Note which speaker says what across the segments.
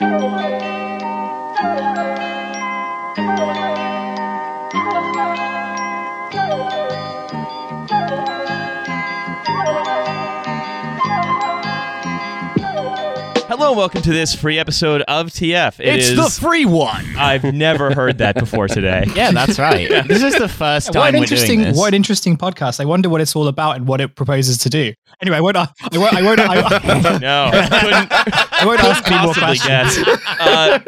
Speaker 1: Thank you. Hello and welcome to this free episode of TF. It
Speaker 2: it's
Speaker 1: is-
Speaker 2: the free one.
Speaker 1: I've never heard that before today.
Speaker 2: Yeah, that's right. This is the first
Speaker 3: What
Speaker 2: time
Speaker 3: an
Speaker 2: we're
Speaker 3: interesting,
Speaker 2: doing this.
Speaker 3: what an interesting podcast. I wonder what it's all about and what it proposes to do. Anyway, I won't. I won't. I won't. I,
Speaker 1: No, couldn't,
Speaker 3: I won't ask any more
Speaker 1: possibly
Speaker 3: questions.
Speaker 1: guess. Uh,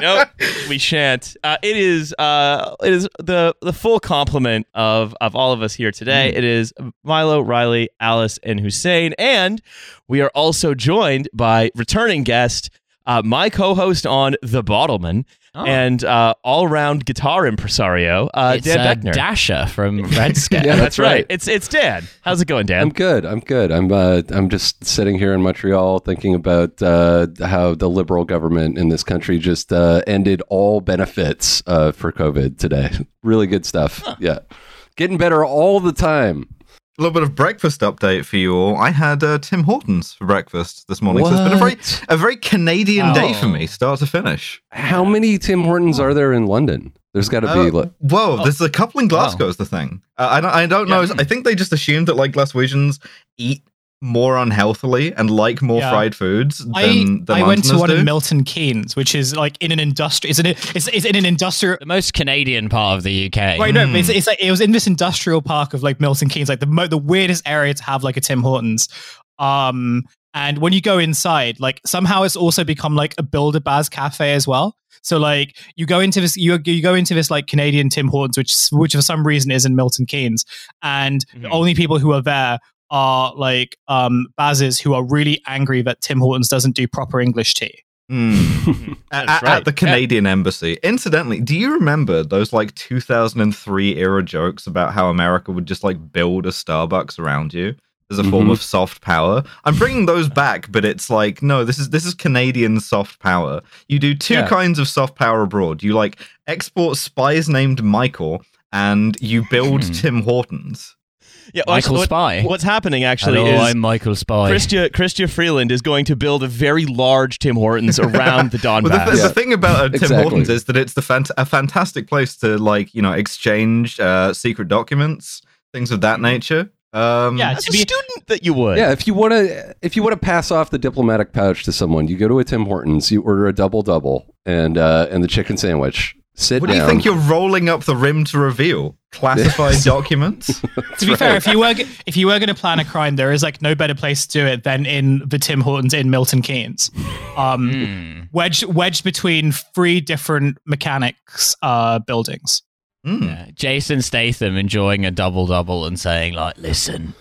Speaker 1: nope, we shan't. Uh, it is uh, it is the the full complement of of all of us here today. It is Milo, Riley, Alice, and Hussein, and we are also joined by returning guest, uh, my co-host on The Bottleman,
Speaker 2: Oh.
Speaker 1: and uh, all-round guitar impresario, uh,
Speaker 2: it's
Speaker 1: Dan
Speaker 2: uh,
Speaker 1: Boeckner.
Speaker 2: Dasher from Red Scare.
Speaker 4: Yeah,
Speaker 1: That's
Speaker 4: that's
Speaker 1: right.
Speaker 4: right.
Speaker 1: It's it's Dan. How's it going, Dan?
Speaker 4: I'm good. I'm good. I'm uh, I'm just sitting here in Montreal thinking about uh, how the liberal government in this country just uh, ended all benefits uh, for COVID today. really good stuff. Yeah, getting better all the time.
Speaker 5: A little bit of breakfast update for you all. I had uh, Tim Hortons for breakfast this morning. So it's been a very, a very Canadian day for
Speaker 2: Oh.
Speaker 5: me, start to finish.
Speaker 4: How many Tim Hortons are there in London? There's got to be.
Speaker 5: Uh,
Speaker 4: like,
Speaker 5: whoa, there's a couple in Glasgow. Is the thing. Uh, I don't. I don't know. I think they just assumed that like Glaswegians eat more unhealthily and like more
Speaker 3: Yeah.
Speaker 5: fried foods than,
Speaker 3: I,
Speaker 5: than
Speaker 3: I went to one
Speaker 5: do.
Speaker 3: in Milton Keynes, which is like in an industrial. It's in a, it's, it's in an industrial.
Speaker 2: the most Canadian part of the UK.
Speaker 3: Right, no,
Speaker 5: Hmm.
Speaker 3: it's, it's like it was in this industrial park of like Milton Keynes, like the mo- the weirdest area to have like a Tim Hortons. Um, and when you go inside, like somehow it's also become like a Builder Baz cafe as well. So like you go into this, you you go into this like Canadian Tim Hortons, which which for some reason is in Milton Keynes, and the
Speaker 1: Mhm.
Speaker 3: only people who are there are like um Bazes who are really angry that Tim Hortons doesn't do proper English tea.
Speaker 5: Mm. at,
Speaker 1: That's right.
Speaker 5: at the Canadian embassy. Incidentally, do you remember those like 2003 era jokes about how America would just like build a Starbucks around you as a form
Speaker 4: Mhm.
Speaker 5: of soft power? I'm bringing those back, but it's like no, this is this is Canadian soft power. You do two
Speaker 4: Yeah.
Speaker 5: kinds of soft power abroad. You like export spies named Michael, and you build
Speaker 2: Hmm.
Speaker 5: Tim Hortons.
Speaker 1: Yeah,
Speaker 2: Michael
Speaker 1: what-
Speaker 2: Spy.
Speaker 1: What's happening actually
Speaker 2: Hello,
Speaker 1: is
Speaker 2: I'm Michael Spy.
Speaker 1: Chrystia, Chrystia Freeland is going to build a very large Tim Hortons around the Donbass.
Speaker 5: Well, the, the
Speaker 4: Yeah.
Speaker 5: thing about uh, Tim
Speaker 4: Exactly.
Speaker 5: Hortons is that it's the fant- a fantastic place to like you know exchange uh, secret documents, things of that nature. Um,
Speaker 3: Yeah,
Speaker 1: As a
Speaker 3: be
Speaker 1: student that you would.
Speaker 4: yeah, if you want to, if you want to pass off the diplomatic pouch to someone, you go to a Tim Hortons, you order a double double and uh, and the chicken sandwich. Sit
Speaker 5: What do you think you're rolling up the rim to reveal? Classified
Speaker 4: Yes.
Speaker 5: documents?
Speaker 3: to be fair, if you were if you were going to plan a crime, there is like no better place to do it than in the Tim Hortons in Milton Keynes, um,
Speaker 2: Hmm.
Speaker 3: wedged wedged between three different mechanics uh, buildings.
Speaker 5: Mm.
Speaker 2: Yeah. Jason Statham enjoying a double double and saying like, "Listen,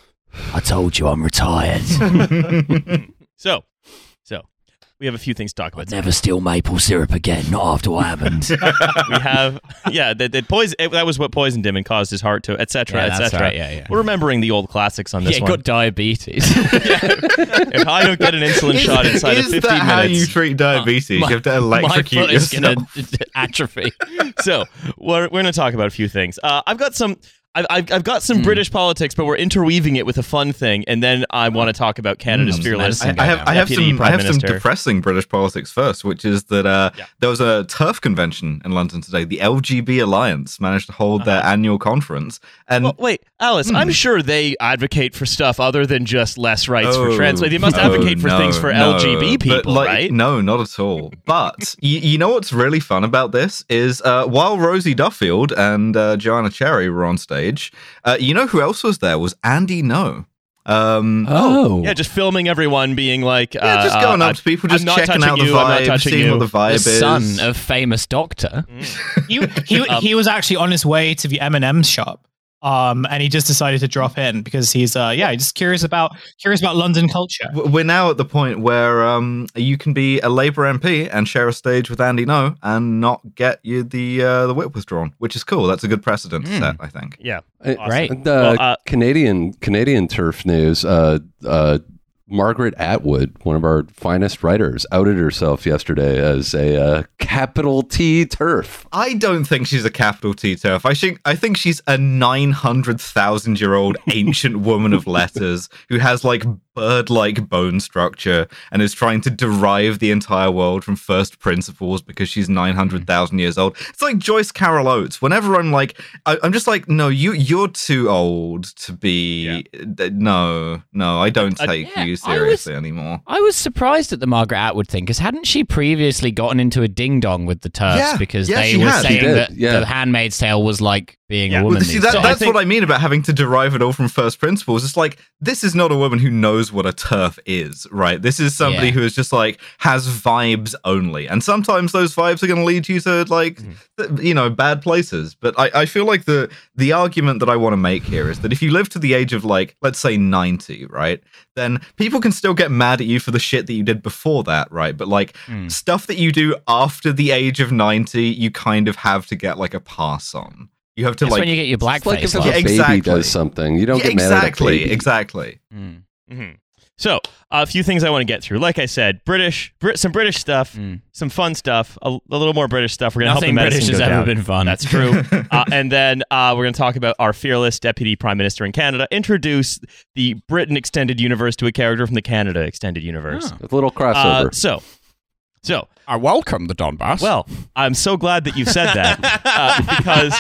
Speaker 2: I told you I'm retired.
Speaker 1: So, so we have a few things to talk about.
Speaker 2: I'd never steal maple syrup again. Not after what happened."
Speaker 1: we have, yeah, that, that poison. it- That was what poisoned him and caused his heart to, etc.,
Speaker 2: Yeah, that's
Speaker 1: etc.
Speaker 2: right, yeah, yeah.
Speaker 1: We're remembering the old classics on this
Speaker 2: he
Speaker 1: one.
Speaker 2: got diabetes.
Speaker 1: if I don't get an insulin
Speaker 5: Is,
Speaker 1: shot inside
Speaker 5: is
Speaker 1: of 15
Speaker 5: that how
Speaker 1: minutes,
Speaker 5: you treat diabetes?
Speaker 2: My-
Speaker 5: you have to
Speaker 2: My
Speaker 5: electrocute
Speaker 2: foot is
Speaker 5: yourself.
Speaker 2: going to atrophy.
Speaker 1: so we're, we're going to talk about a few things. Uh, I've got some. I've, I've, I've got
Speaker 5: Hmm.
Speaker 1: some British politics, but we're interweaving it with a fun thing, and then I want to talk about Canada's
Speaker 5: Mm.
Speaker 1: fearless.
Speaker 5: I, I have, I have
Speaker 1: Deputy
Speaker 5: some, I
Speaker 1: Prime
Speaker 5: have some depressing British politics first, which is that uh,
Speaker 1: Yeah.
Speaker 5: there was a turf convention in London today. The LGB Alliance managed to hold their
Speaker 1: Uh-huh.
Speaker 5: annual conference, and
Speaker 1: Well, wait, Alice.
Speaker 5: Hmm.
Speaker 1: I'm sure they advocate for stuff other than just less rights for
Speaker 5: Oh,
Speaker 1: trans. They must
Speaker 5: oh,
Speaker 1: advocate for
Speaker 5: no,
Speaker 1: things for
Speaker 5: no.
Speaker 1: LGB people,
Speaker 5: like,
Speaker 1: right?
Speaker 5: No, not at all. But you, you know what's really fun about this is uh, while Rosie Duffield and uh, Joanna Cherry were on stage, uh, you know who else was there? Was Andy Ngo. Um,
Speaker 4: Oh,
Speaker 1: Yeah, just filming everyone being like,
Speaker 5: yeah,
Speaker 1: uh,
Speaker 5: just going
Speaker 1: uh,
Speaker 5: up to people,
Speaker 1: I'm
Speaker 5: just
Speaker 1: not
Speaker 5: checking out the
Speaker 1: you, I'm not
Speaker 5: vibe,
Speaker 1: touching
Speaker 5: seeing
Speaker 1: you.
Speaker 5: what the vibe
Speaker 2: the
Speaker 5: is.
Speaker 2: son of famous doctor.
Speaker 3: He he,
Speaker 1: Um,
Speaker 3: he was actually on his way to the M and M's shop, um, and he just decided to drop in because he's uh, yeah, just curious about curious about London culture.
Speaker 5: We're now at the point where um, you can be a Labour MP and share a stage with Andy Ngo and not get you the uh, the whip withdrawn, which is cool. That's a good precedent
Speaker 2: Mm.
Speaker 5: set, I think.
Speaker 1: yeah,
Speaker 4: Uh,
Speaker 2: Right.
Speaker 4: And,
Speaker 1: Well,
Speaker 4: uh,
Speaker 1: uh,
Speaker 4: Canadian Canadian turf news. Margaret Atwood, one of our finest writers, outed herself yesterday as a uh, capital T turf.
Speaker 5: I don't think she's a capital T turf. I think I think she's a nine hundred thousand year old ancient woman of letters who has like bird-like bone structure and is trying to derive the entire world from first principles because she's 900,000 years old. It's like Joyce Carol Oates. Whenever I'm like I, I'm just like no, you you're too old to be uh, no, no, I don't take
Speaker 2: yeah, I
Speaker 5: you
Speaker 2: was-
Speaker 5: seriously anymore.
Speaker 2: I was surprised at the Margaret Atwood thing because hadn't she previously gotten into a ding dong with the turfs
Speaker 5: Yeah,
Speaker 2: because
Speaker 5: yeah,
Speaker 2: they were
Speaker 5: had.
Speaker 2: Saying that
Speaker 4: yeah.
Speaker 2: the Handmaid's Tale was like being
Speaker 1: Yeah.
Speaker 2: a woman.
Speaker 5: Well, see,
Speaker 2: these
Speaker 5: that,
Speaker 2: days.
Speaker 1: I
Speaker 5: that's
Speaker 1: think-
Speaker 5: what I mean about having to derive it all from first principles. It's like this is not a woman who knows what a turf is, right? This is somebody
Speaker 2: Yeah.
Speaker 5: who is just like has vibes only, and sometimes those vibes are going to lead you to like th- you know bad places. But I, I feel like the the argument that I want to make here is that if you live to the age of like let's say ninety, right, then people can still get mad at you for the shit that you did before that, right? But like
Speaker 2: Mm.
Speaker 5: stuff that you do after the age of ninety, you kind of have to get like a pass on. You have to
Speaker 2: That's
Speaker 5: like
Speaker 2: when you get your
Speaker 4: It's like
Speaker 2: blackface.
Speaker 4: if a.
Speaker 5: Yeah,
Speaker 4: baby
Speaker 5: exactly.
Speaker 4: does something, you don't
Speaker 5: Yeah,
Speaker 4: get mad at a
Speaker 5: exactly,
Speaker 4: baby.
Speaker 5: exactly.
Speaker 2: Mm.
Speaker 1: Mhm. So, a few things I want to get through. Like I said, British, Brit, some British stuff,
Speaker 2: Mm.
Speaker 1: some fun stuff, a, a little more British stuff. We're gonna
Speaker 2: Nothing
Speaker 1: help the
Speaker 2: British
Speaker 1: medicine
Speaker 2: has ever
Speaker 1: down.
Speaker 2: been fun.
Speaker 1: That's true. uh, and then uh, we're going to talk about our fearless deputy prime minister in Canada. Introduce the Britain extended universe to a character from the Canada extended universe.
Speaker 2: Oh.
Speaker 4: A little crossover.
Speaker 1: Uh, so, so
Speaker 2: I welcome the Donbass.
Speaker 1: well, I'm so glad that you said that uh, because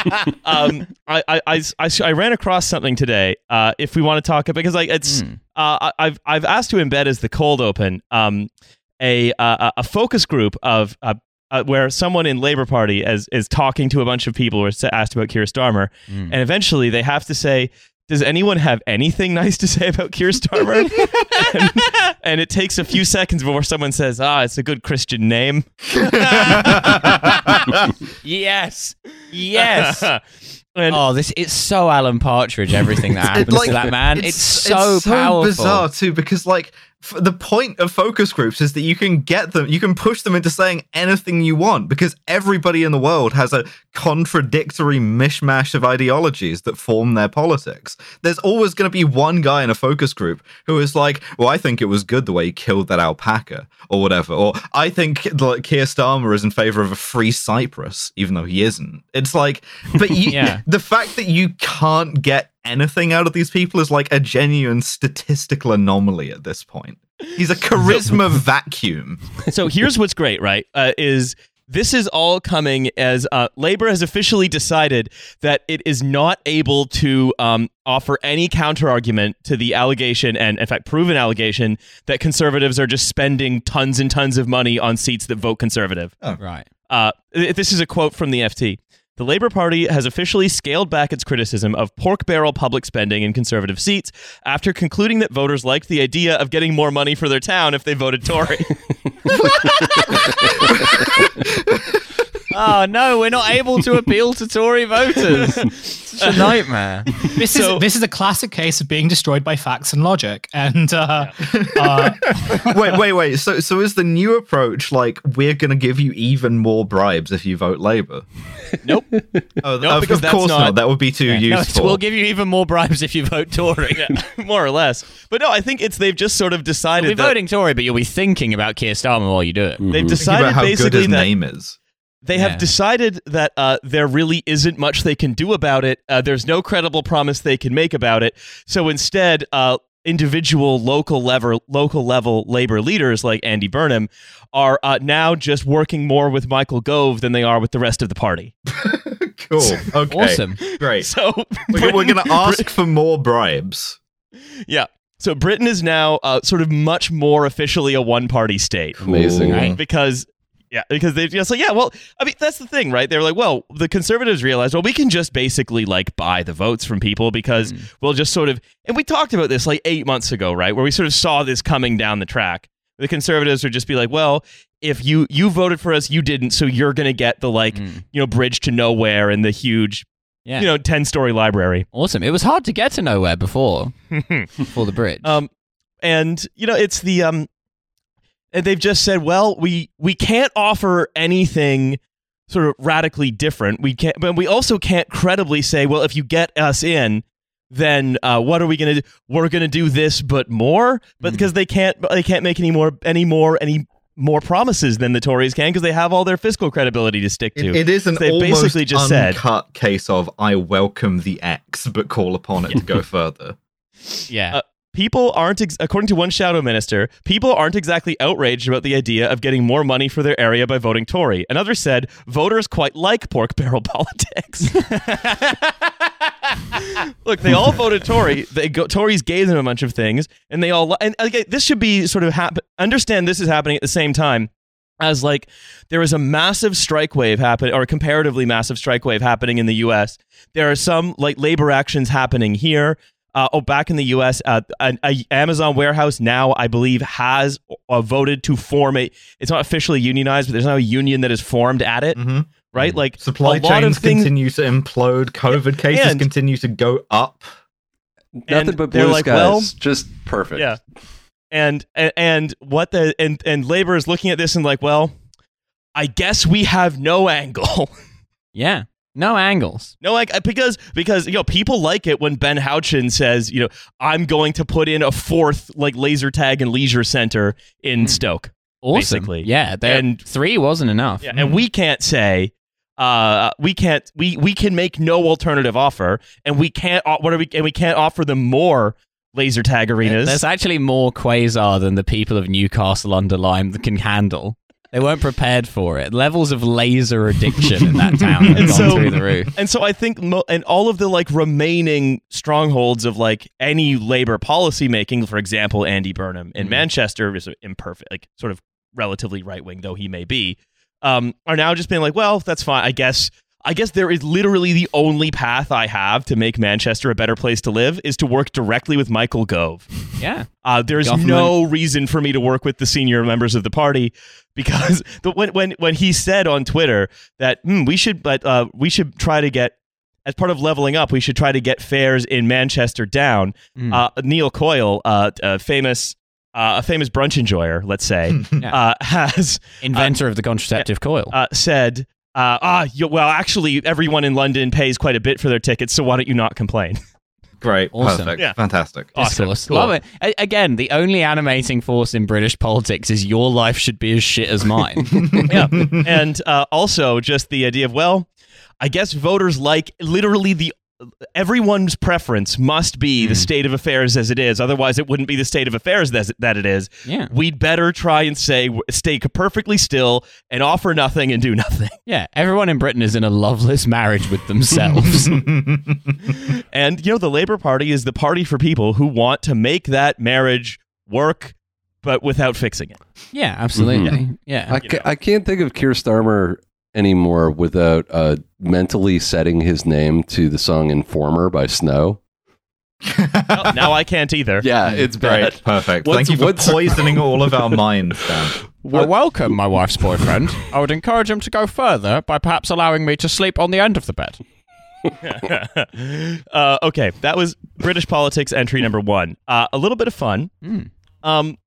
Speaker 1: um, I, I, I, I, ran across something today. Uh, if we want to talk about because like it's
Speaker 2: Mm.
Speaker 1: uh, I- I've I've asked to embed as the cold open um, a uh, a focus group of uh, uh, where someone in Labor Party is is talking to a bunch of people who are asked about Keir Starmer,
Speaker 2: Mm.
Speaker 1: and eventually they have to say. Does anyone have anything nice to say about Keir Starmer? and, and it takes a few seconds before someone says, "Ah, it's a good Christian name."
Speaker 2: yes, yes.
Speaker 1: and
Speaker 2: oh, this it's so Alan Partridge. Everything that happens
Speaker 5: like-
Speaker 2: to that man, it's, so powerful.
Speaker 5: bizarre too because like f- the point of focus groups is that you can get them you can push them into saying anything you want because everybody in the world has a contradictory mishmash of ideologies that form their politics there's always going to be one guy in a focus group who is like well i think it was good the way he killed that alpaca or whatever or i think like Keir Starmer is in favor of a free Cyprus even though he isn't it's like but you,
Speaker 2: Yeah.
Speaker 5: the fact that you can't get anything out of these people is like a genuine statistical anomaly at this point. He's a charisma vacuum.
Speaker 1: so here's what's great, right? Uh, is this is all coming as uh, Labor has officially decided that it is not able to um, offer any counter argument to the allegation, and in fact, proven allegation, that conservatives are just spending tons and tons of money on seats that vote conservative. oh.
Speaker 2: Right.
Speaker 1: Uh, this is a quote from the FT. The Labour Party has officially scaled back its criticism of pork barrel public spending in conservative seats after concluding that voters liked the idea of getting more money for their town if they voted Tory.
Speaker 2: Oh no, we're not able to appeal to Tory voters. Such a nightmare.
Speaker 3: This
Speaker 1: So-
Speaker 3: is this is a classic case of being destroyed by facts and logic. And uh, uh,
Speaker 5: wait, wait, wait. So, so is the new approach like we're going to give you even more bribes if you vote Labour?
Speaker 1: nope.
Speaker 5: Oh,
Speaker 1: No,
Speaker 5: of,
Speaker 1: because
Speaker 5: of course
Speaker 1: not-
Speaker 5: not. That would be too
Speaker 2: No, it's-
Speaker 5: useful.
Speaker 2: we'll give you even more bribes if you vote Tory.
Speaker 1: Yeah, more or less. But no, I think it's they've just sort of decided.
Speaker 2: You'll
Speaker 1: decided
Speaker 2: be
Speaker 1: that
Speaker 2: voting Tory, but you'll be thinking about Keir Starmer while you do it.
Speaker 1: they've
Speaker 4: Mhm.
Speaker 1: Decided
Speaker 5: about how good
Speaker 1: basically
Speaker 5: his
Speaker 1: that
Speaker 5: name is.
Speaker 1: They have
Speaker 2: Yeah.
Speaker 1: decided that uh, there really isn't much they can do about it. Uh, there's no credible promise they can make about it. So instead, uh, individual local level local level labor leaders like Andy Burnham are uh, now just working more with Michael Gove than they are with the rest of the party.
Speaker 5: Cool. Okay.
Speaker 2: Awesome.
Speaker 5: Great.
Speaker 1: So
Speaker 5: We're, we're going to ask for more bribes.
Speaker 1: yeah. So Britain is now uh, sort of much more officially a one party state.
Speaker 4: Amazing.
Speaker 2: Right.
Speaker 1: because yeah, because they just like yeah, well, I mean that's the thing, right? They're like, well, the conservatives realized, well, we can just basically like buy the votes from people because we'll just sort of, and we talked about this like eight months ago, right, where we sort of saw this coming down the track. The conservatives would just be like, well, if you you voted for us, you didn't, so you're gonna get the like
Speaker 2: Mm.
Speaker 1: you know bridge to nowhere and the huge
Speaker 2: Yeah.
Speaker 1: you know ten story library.
Speaker 2: awesome. It was hard to get to nowhere before before the bridge.
Speaker 1: Um, and you know, it's the um, and they've just said, well, we we can't offer anything sort of radically different. We can't, but we also can't credibly say, well, if you get us in, then uh, what are we gonna do? We're gonna do this, but more. But
Speaker 2: Mhm.
Speaker 1: because they can't, they can't make any more, any more, any more promises than the Tories can because they have all their fiscal credibility to stick to.
Speaker 5: It, it is an
Speaker 1: So they
Speaker 5: almost
Speaker 1: basically just said-
Speaker 5: uncut case of I welcome the X, but call upon it to go further.
Speaker 2: yeah.
Speaker 1: uh, people aren't, ex- according to one shadow minister, people aren't exactly outraged about the idea of getting more money for their area by voting Tory. Another said, voters quite like pork barrel politics. Look, they all voted Tory. They go, Tories gave them a bunch of things, and they all. And okay, this should be sort of. Understand this is happening at the same time as like there is a massive strike wave happening or a comparatively massive strike wave happening in the U.S. There are some like labor actions happening here. Uh, oh, back in the U.S., uh, an a Amazon warehouse now, I believe, has uh, voted to form a. It's not officially unionized, but there's now a union that is formed at it.
Speaker 5: Mhm.
Speaker 1: Right, like
Speaker 5: Supply
Speaker 1: a lot
Speaker 5: chains
Speaker 1: of things.
Speaker 5: continue to implode. COVID cases continue to go up.
Speaker 4: Nothing but blue
Speaker 1: like,
Speaker 4: skies.
Speaker 1: well-
Speaker 4: just perfect.
Speaker 1: Yeah. And, and and what the and and labor is looking at this and like, well, I guess we have no angle.
Speaker 2: Yeah. No angles.
Speaker 1: no like uh, because because you know people like it when Ben Houchen says, you know, I'm going to put in a fourth like laser tag and leisure center in hmm. Stoke.
Speaker 2: Awesome.
Speaker 1: Basically.
Speaker 2: Yeah.
Speaker 1: And-
Speaker 2: three wasn't enough.
Speaker 1: Yeah, and we can't say uh we can't we we can make no alternative offer and we can't uh, what are we and we can't offer them more laser tag arenas.
Speaker 2: There's actually more quasar than the people of Newcastle under Lyme can handle. They weren't prepared for it. Levels of laser addiction in that town have
Speaker 1: And
Speaker 2: gone
Speaker 1: so-
Speaker 2: through the roof.
Speaker 1: And so I think, mo- and all of the like remaining strongholds of like any labor policy making, for example, Andy Burnham in
Speaker 2: Mhm.
Speaker 1: Manchester is imperfect, like sort of relatively right wing though he may be, um, are now just being like, well, that's fine. I guess. I guess there is literally the only path I have to make Manchester a better place to live is to work directly with Michael Gove.
Speaker 2: Yeah.
Speaker 1: Uh, there's
Speaker 2: Government.
Speaker 1: no reason for me to work with the senior members of the party because the, when when when he said on Twitter that hmm, we should but uh, we should try to get as part of leveling up we should try to get fares in Manchester down.
Speaker 2: Mm.
Speaker 1: Uh, Neil Coyle, uh, a famous uh, a famous brunch enjoyer, let's say,
Speaker 2: Yeah.
Speaker 1: uh, has
Speaker 2: Inventor of the contraceptive coil.
Speaker 1: uh, said. Uh, ah, you, well, actually, everyone in London pays quite a bit for their tickets, so why don't you not complain?
Speaker 5: Great.
Speaker 2: Awesome.
Speaker 5: Perfect.
Speaker 1: Yeah.
Speaker 5: Fantastic.
Speaker 1: awesome. Cool.
Speaker 2: Love it. A- again, the only animating force in British politics is your life should be as shit as mine.
Speaker 1: yeah. And uh, also just the idea of well, I guess voters like literally the everyone's preference must be the
Speaker 2: Mm.
Speaker 1: state of affairs as it is. Otherwise, it wouldn't be the state of affairs that that it is.
Speaker 2: yeah.
Speaker 1: We'd better try and say stay perfectly still and offer nothing and do nothing.
Speaker 2: Yeah. Everyone in Britain is in a loveless marriage with themselves.
Speaker 1: And you know, the Labor Party is the party for people who want to make that marriage work, but without fixing it.
Speaker 2: yeah, absolutely. Yeah.
Speaker 4: I, ca- I can't think of Keir Starmer anymore without uh, mentally setting his name to the song Informer by Snow.
Speaker 1: Well, now I can't either.
Speaker 4: Yeah, it's
Speaker 5: Great.
Speaker 4: bad.
Speaker 5: Perfect.
Speaker 4: What's-
Speaker 5: Thank you for poisoning all of our minds, Dan.
Speaker 2: I welcome my wife's boyfriend. I would encourage him to go further by perhaps allowing me to sleep on the end of the bed.
Speaker 1: uh, okay, that was British politics entry number one. Uh, a little bit of fun.
Speaker 2: Mm.
Speaker 1: Um,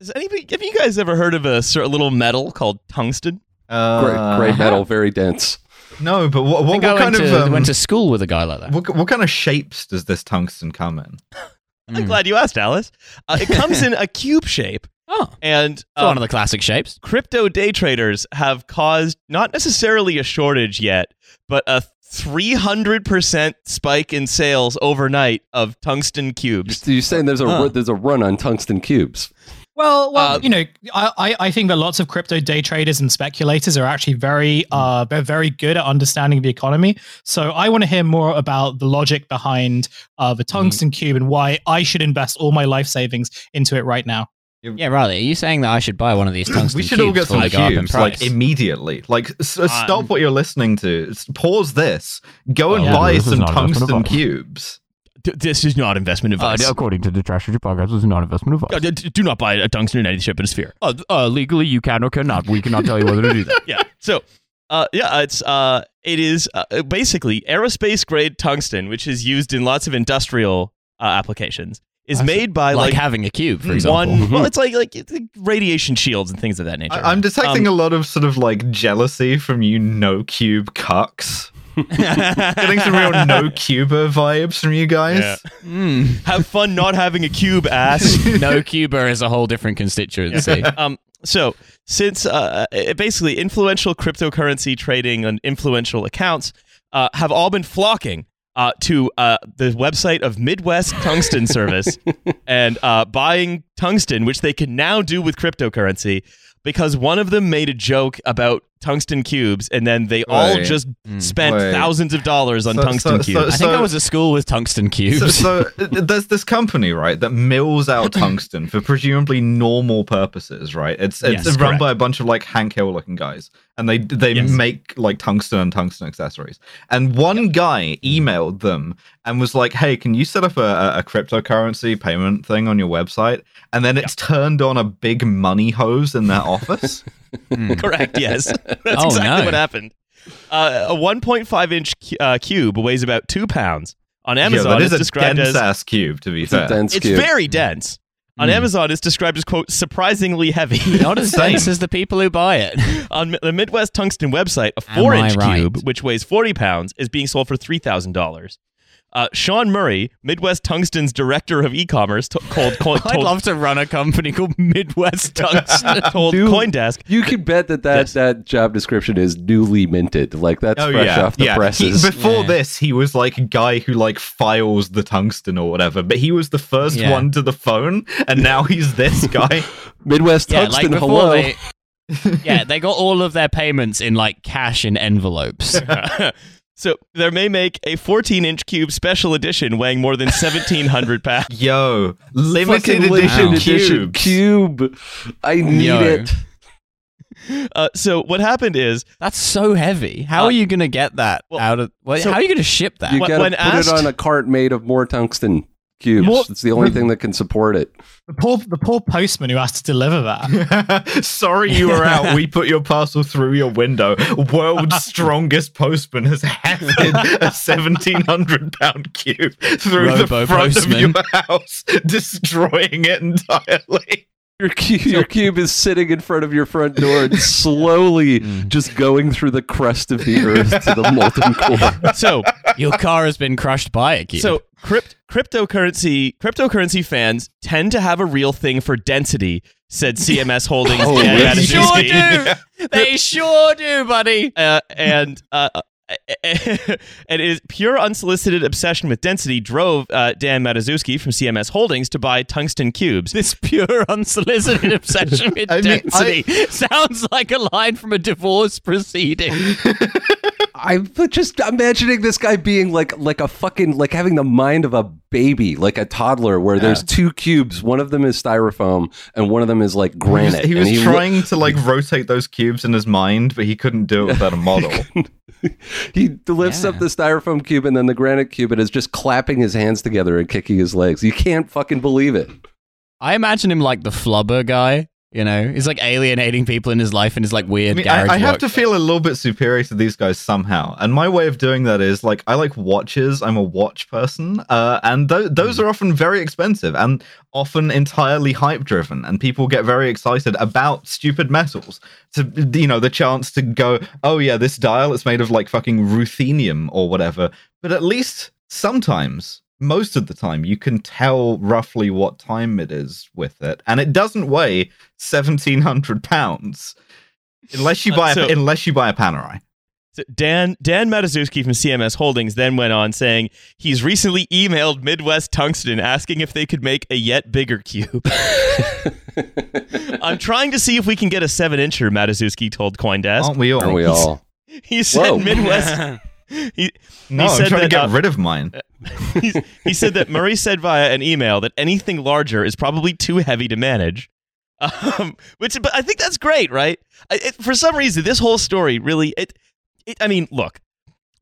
Speaker 1: has anybody have you guys ever heard of a sort of little metal called tungsten?
Speaker 5: Uh,
Speaker 4: Great, great metal, very dense.
Speaker 5: No, but what, what,
Speaker 2: think
Speaker 5: what
Speaker 2: I
Speaker 5: kind
Speaker 2: went,
Speaker 5: of
Speaker 2: to,
Speaker 5: um,
Speaker 2: went to school with a guy like that.
Speaker 5: what, what kind of shapes does this tungsten come in?
Speaker 1: I'm
Speaker 2: Mm.
Speaker 1: glad you asked, Alice. Uh, it comes in a cube shape,
Speaker 2: Oh,
Speaker 1: and um,
Speaker 2: one of the classic shapes.
Speaker 1: crypto day traders have caused not necessarily a shortage yet, but a 300% spike in sales overnight of tungsten cubes.
Speaker 4: You're saying there's a
Speaker 2: Huh.
Speaker 4: there's a run on tungsten cubes.
Speaker 3: Well, well,
Speaker 1: Uh,
Speaker 3: you know, I, I I think that lots of crypto day traders and speculators are actually very uh they're very good at understanding the economy. So I want to hear more about the logic behind uh the tungsten cube and why I should invest all my life savings into it right now.
Speaker 2: Yeah, Riley, are you saying that I should buy one of these tungsten cubes?
Speaker 5: we should
Speaker 2: cubes
Speaker 5: all get
Speaker 2: before
Speaker 5: some
Speaker 2: they go up in
Speaker 5: cubes like immediately. Like, s- uh, stop
Speaker 1: Um,
Speaker 5: what you're listening to. Pause this. Go and
Speaker 2: Yeah,
Speaker 5: buy some tungsten
Speaker 2: advice.
Speaker 5: cubes.
Speaker 1: D- this is not investment advice.
Speaker 2: Uh, according to the Trashy Podcast, this is not investment
Speaker 1: Uh, d- d- do not buy a tungsten in any ship in a sphere.
Speaker 2: Uh, uh, legally, you can or cannot. We cannot tell you whether to do that.
Speaker 1: yeah. So, uh, yeah, it's uh, it is uh, basically aerospace grade tungsten, which is used in lots of industrial uh, applications. Is made by
Speaker 2: like,
Speaker 1: like,
Speaker 2: having a cube, for
Speaker 5: Mm,
Speaker 2: example.
Speaker 1: one. Well, it's like like it's like radiation shields and things of that nature.
Speaker 5: I- I'm detecting
Speaker 1: Um,
Speaker 5: a lot of sort of like jealousy from you no cube cucks. Getting some real no Cuba vibes from you guys.
Speaker 1: Yeah.
Speaker 2: Mm.
Speaker 1: Have fun not having a cube, ass.
Speaker 2: no Cuba is a whole different constituency.
Speaker 1: um, so since uh, basically influential cryptocurrency trading and influential accounts uh, have all been flocking uh, to uh, the website of Midwest Tungsten Service and uh, buying tungsten, which they can now do with cryptocurrency, because one of them made a joke about tungsten cubes, and then they all
Speaker 5: Wait.
Speaker 1: just
Speaker 2: Mm.
Speaker 1: spent
Speaker 5: Wait.
Speaker 1: thousands of dollars on
Speaker 5: So-
Speaker 1: tungsten
Speaker 5: so- so-
Speaker 1: cubes.
Speaker 2: I think I was at school with tungsten cubes.
Speaker 5: So, so uh, there's this company, right, that mills out tungsten for presumably normal purposes, right? It's it's
Speaker 1: Yes,
Speaker 5: run
Speaker 1: correct.
Speaker 5: by a bunch of like Hank Hill looking guys, and they they
Speaker 1: Yes.
Speaker 5: make like tungsten and tungsten accessories. And one guy emailed them and was like, "Hey, can you set up a, a- a cryptocurrency payment thing on your website?" And then it's turned on a big money hose in their office.
Speaker 1: Correct. Yes, that's
Speaker 2: Oh,
Speaker 1: exactly
Speaker 2: no.
Speaker 1: what happened. Uh, a 1.5 inch cu- uh, cube weighs about two pounds. On
Speaker 5: yeah,
Speaker 1: Amazon,
Speaker 5: that
Speaker 1: it's
Speaker 5: is a
Speaker 1: described
Speaker 5: dense
Speaker 1: as
Speaker 5: ass cube. To be
Speaker 4: It's
Speaker 5: fair,
Speaker 4: a dense
Speaker 1: it's
Speaker 4: cube.
Speaker 1: very dense. On
Speaker 2: Hmm.
Speaker 1: Amazon, it's described as quote surprisingly heavy.
Speaker 2: Not as dense as the people who buy it.
Speaker 1: On the Midwest Tungsten website, a four-inch
Speaker 2: right?
Speaker 1: cube, which weighs 40 pounds, is being sold for $3,000. Uh, Sean Murray, Midwest Tungsten's director of e commerce, to- called, co-
Speaker 2: I'd
Speaker 1: told,
Speaker 2: love to run a company called Midwest Tungsten.
Speaker 1: told
Speaker 4: Dude.
Speaker 1: Coindesk
Speaker 4: You can bet that that,
Speaker 1: Yes.
Speaker 4: that job description is newly minted. Like that's
Speaker 5: Oh
Speaker 4: fresh
Speaker 5: yeah,
Speaker 4: off the
Speaker 5: yeah. He-
Speaker 4: presses.
Speaker 5: before
Speaker 2: Yeah.
Speaker 5: this, he was like a guy who like files the tungsten or whatever. But he was the first
Speaker 2: Yeah.
Speaker 5: one to the phone, and now he's this guy.
Speaker 4: Midwest
Speaker 2: yeah, like
Speaker 4: Tungsten,
Speaker 2: before
Speaker 4: hello.
Speaker 2: they. yeah, they got all of their payments in like cash in envelopes.
Speaker 1: So they may make a 14 inch cube special edition weighing more than 1,700 pounds.
Speaker 5: Yo, limited
Speaker 4: Fucking
Speaker 5: edition,
Speaker 4: limited edition
Speaker 5: cubes.
Speaker 4: cube. I need
Speaker 2: Yo.
Speaker 4: it.
Speaker 1: Uh, so what happened is
Speaker 2: That's so heavy. How
Speaker 1: Uh,
Speaker 2: are you going to get that
Speaker 1: well,
Speaker 2: out of? Well,
Speaker 1: so-
Speaker 2: how are you going to ship that?
Speaker 4: You gotta
Speaker 1: when
Speaker 4: put
Speaker 1: asked-
Speaker 4: it on a cart made of more tungsten cubes.
Speaker 3: More-
Speaker 4: it's the only thing that can support it.
Speaker 3: The poor, the poor postman who has to deliver that.
Speaker 5: Sorry you were out. We put your parcel through your window. World's strongest postman has hefted a seventeen hundred pound cube through the front
Speaker 2: postman.
Speaker 5: of your house, destroying it entirely.
Speaker 4: Your cube, your cube is sitting in front of your front door and slowly
Speaker 2: Mm.
Speaker 4: just going through the crust of the earth to the molten core.
Speaker 1: so
Speaker 2: Your car has been crushed by a cube.
Speaker 1: so crypt, cryptocurrency cryptocurrency fans tend to have a real thing for density, said CMS Holdings.
Speaker 4: Oh,
Speaker 1: Dan
Speaker 2: they sure
Speaker 1: Matuszewski.
Speaker 2: do. They sure do, buddy.
Speaker 1: uh, and uh, and it is pure unsolicited obsession with density drove uh, Dan Matuszewski from CMS Holdings to buy tungsten cubes.
Speaker 2: This pure unsolicited obsession with
Speaker 5: I mean,
Speaker 2: density sounds like a line from a divorce proceeding.
Speaker 4: I'm just imagining this guy being like like a fucking like having the mind of a baby, like a toddler, where there's two cubes. One of them is styrofoam, and one of them is like
Speaker 5: He was,
Speaker 4: granite.
Speaker 5: he was
Speaker 4: and lo-
Speaker 5: trying to like rotate those cubes in his mind, but he couldn't do it without a model.
Speaker 4: he lifts up
Speaker 2: Yeah.
Speaker 4: the styrofoam cube and then the granite cube and is just clapping his hands together and kicking his legs. You can't fucking believe it.
Speaker 2: I imagine him like the flubber guy. You know, he's like alienating people in his life and his like
Speaker 5: I,
Speaker 2: weird
Speaker 5: mean,
Speaker 2: garage
Speaker 5: I, I have
Speaker 2: work.
Speaker 5: to feel a little bit superior to these guys somehow, and my way of doing that is like I like watches. I'm a watch person, uh, and th- those are often very expensive and often entirely hype driven, and people get very excited about stupid metals. To you know, the chance to go, oh yeah, this dial is made of like fucking ruthenium or whatever. But at least sometimes most of the time you can tell roughly what time it is with it and it doesn't weigh 1700 pounds unless you
Speaker 1: Uh,
Speaker 5: buy
Speaker 1: so-
Speaker 5: a, unless you buy a panerai
Speaker 1: So Dan Dan Matuszewski from CMS Holdings then went on saying he's recently emailed Midwest Tungsten asking if they could make a yet bigger cube. I'm trying to see if we can get a seven incher. Matuszewski told CoinDesk.
Speaker 5: aren't we all
Speaker 4: Aren't we all?
Speaker 1: He said
Speaker 4: Whoa.
Speaker 1: Midwest. He,
Speaker 5: no
Speaker 1: he
Speaker 5: i'm
Speaker 1: said
Speaker 5: trying to get
Speaker 1: uh,
Speaker 5: rid of mine
Speaker 1: he, he said that Murray said via an email that anything larger is probably too heavy to manage. Um, which, but I think that's great, right? I, it, for some reason, this whole story really, it, it I mean, look,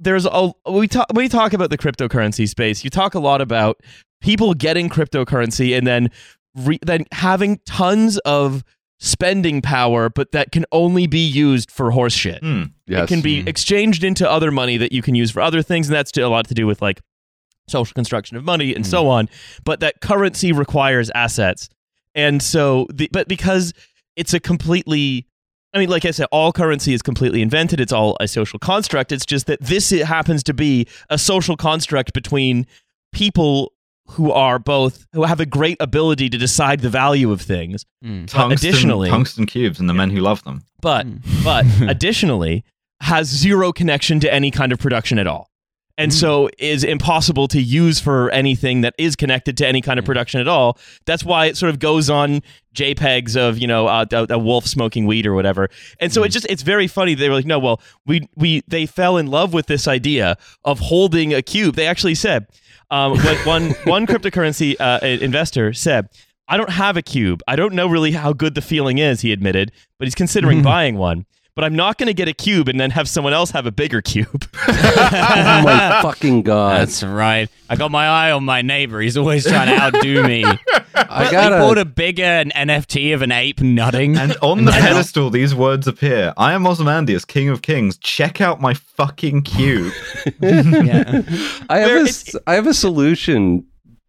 Speaker 1: there's a we talk when we talk about the cryptocurrency space. You talk a lot about people getting cryptocurrency and then re, then having tons of spending power, but that can only be used for horse shit.
Speaker 5: Hmm.
Speaker 4: Yes.
Speaker 1: It can be
Speaker 2: Mm.
Speaker 1: exchanged into other money that you can use for other things, and that's to- a lot to do with like social construction of money and so on. But that currency requires assets, and so the, but because it's a completely I mean, like I said, all currency is completely invented. It's all a social construct. It's just that this it happens to be a social construct between people who are both who have a great ability to decide the value of things,
Speaker 2: Mm.
Speaker 5: tungsten,
Speaker 1: additionally-
Speaker 5: tungsten cubes and the men who love them
Speaker 1: but
Speaker 2: Mm.
Speaker 1: but additionally has zero connection to any kind of production at all. And so is impossible to use for anything that is connected to any kind of production at all. That's why it sort of goes on JPEGs of you know uh, a, a wolf smoking weed or whatever. And so it just it's very funny. They were like, no, well, we we they fell in love with this idea of holding a cube. They actually said um, one one cryptocurrency uh, investor said. I don't have a cube. I don't know really how good the feeling is, he admitted, but he's considering buying one. But I'm not going to get a cube and then have someone else have a bigger cube.
Speaker 4: oh my fucking god!
Speaker 2: That's right. I got my eye on my neighbor. He's always trying to outdo me.
Speaker 4: I
Speaker 2: he
Speaker 4: got
Speaker 2: bought
Speaker 4: a
Speaker 2: a bigger an NFT of an ape nutting.
Speaker 5: And on the pedestal, these words appear. I am Ozymandias, King of Kings. Check out my fucking cube.
Speaker 2: yeah.
Speaker 4: I have
Speaker 1: There-
Speaker 4: a,
Speaker 1: it's-
Speaker 4: s- I have a solution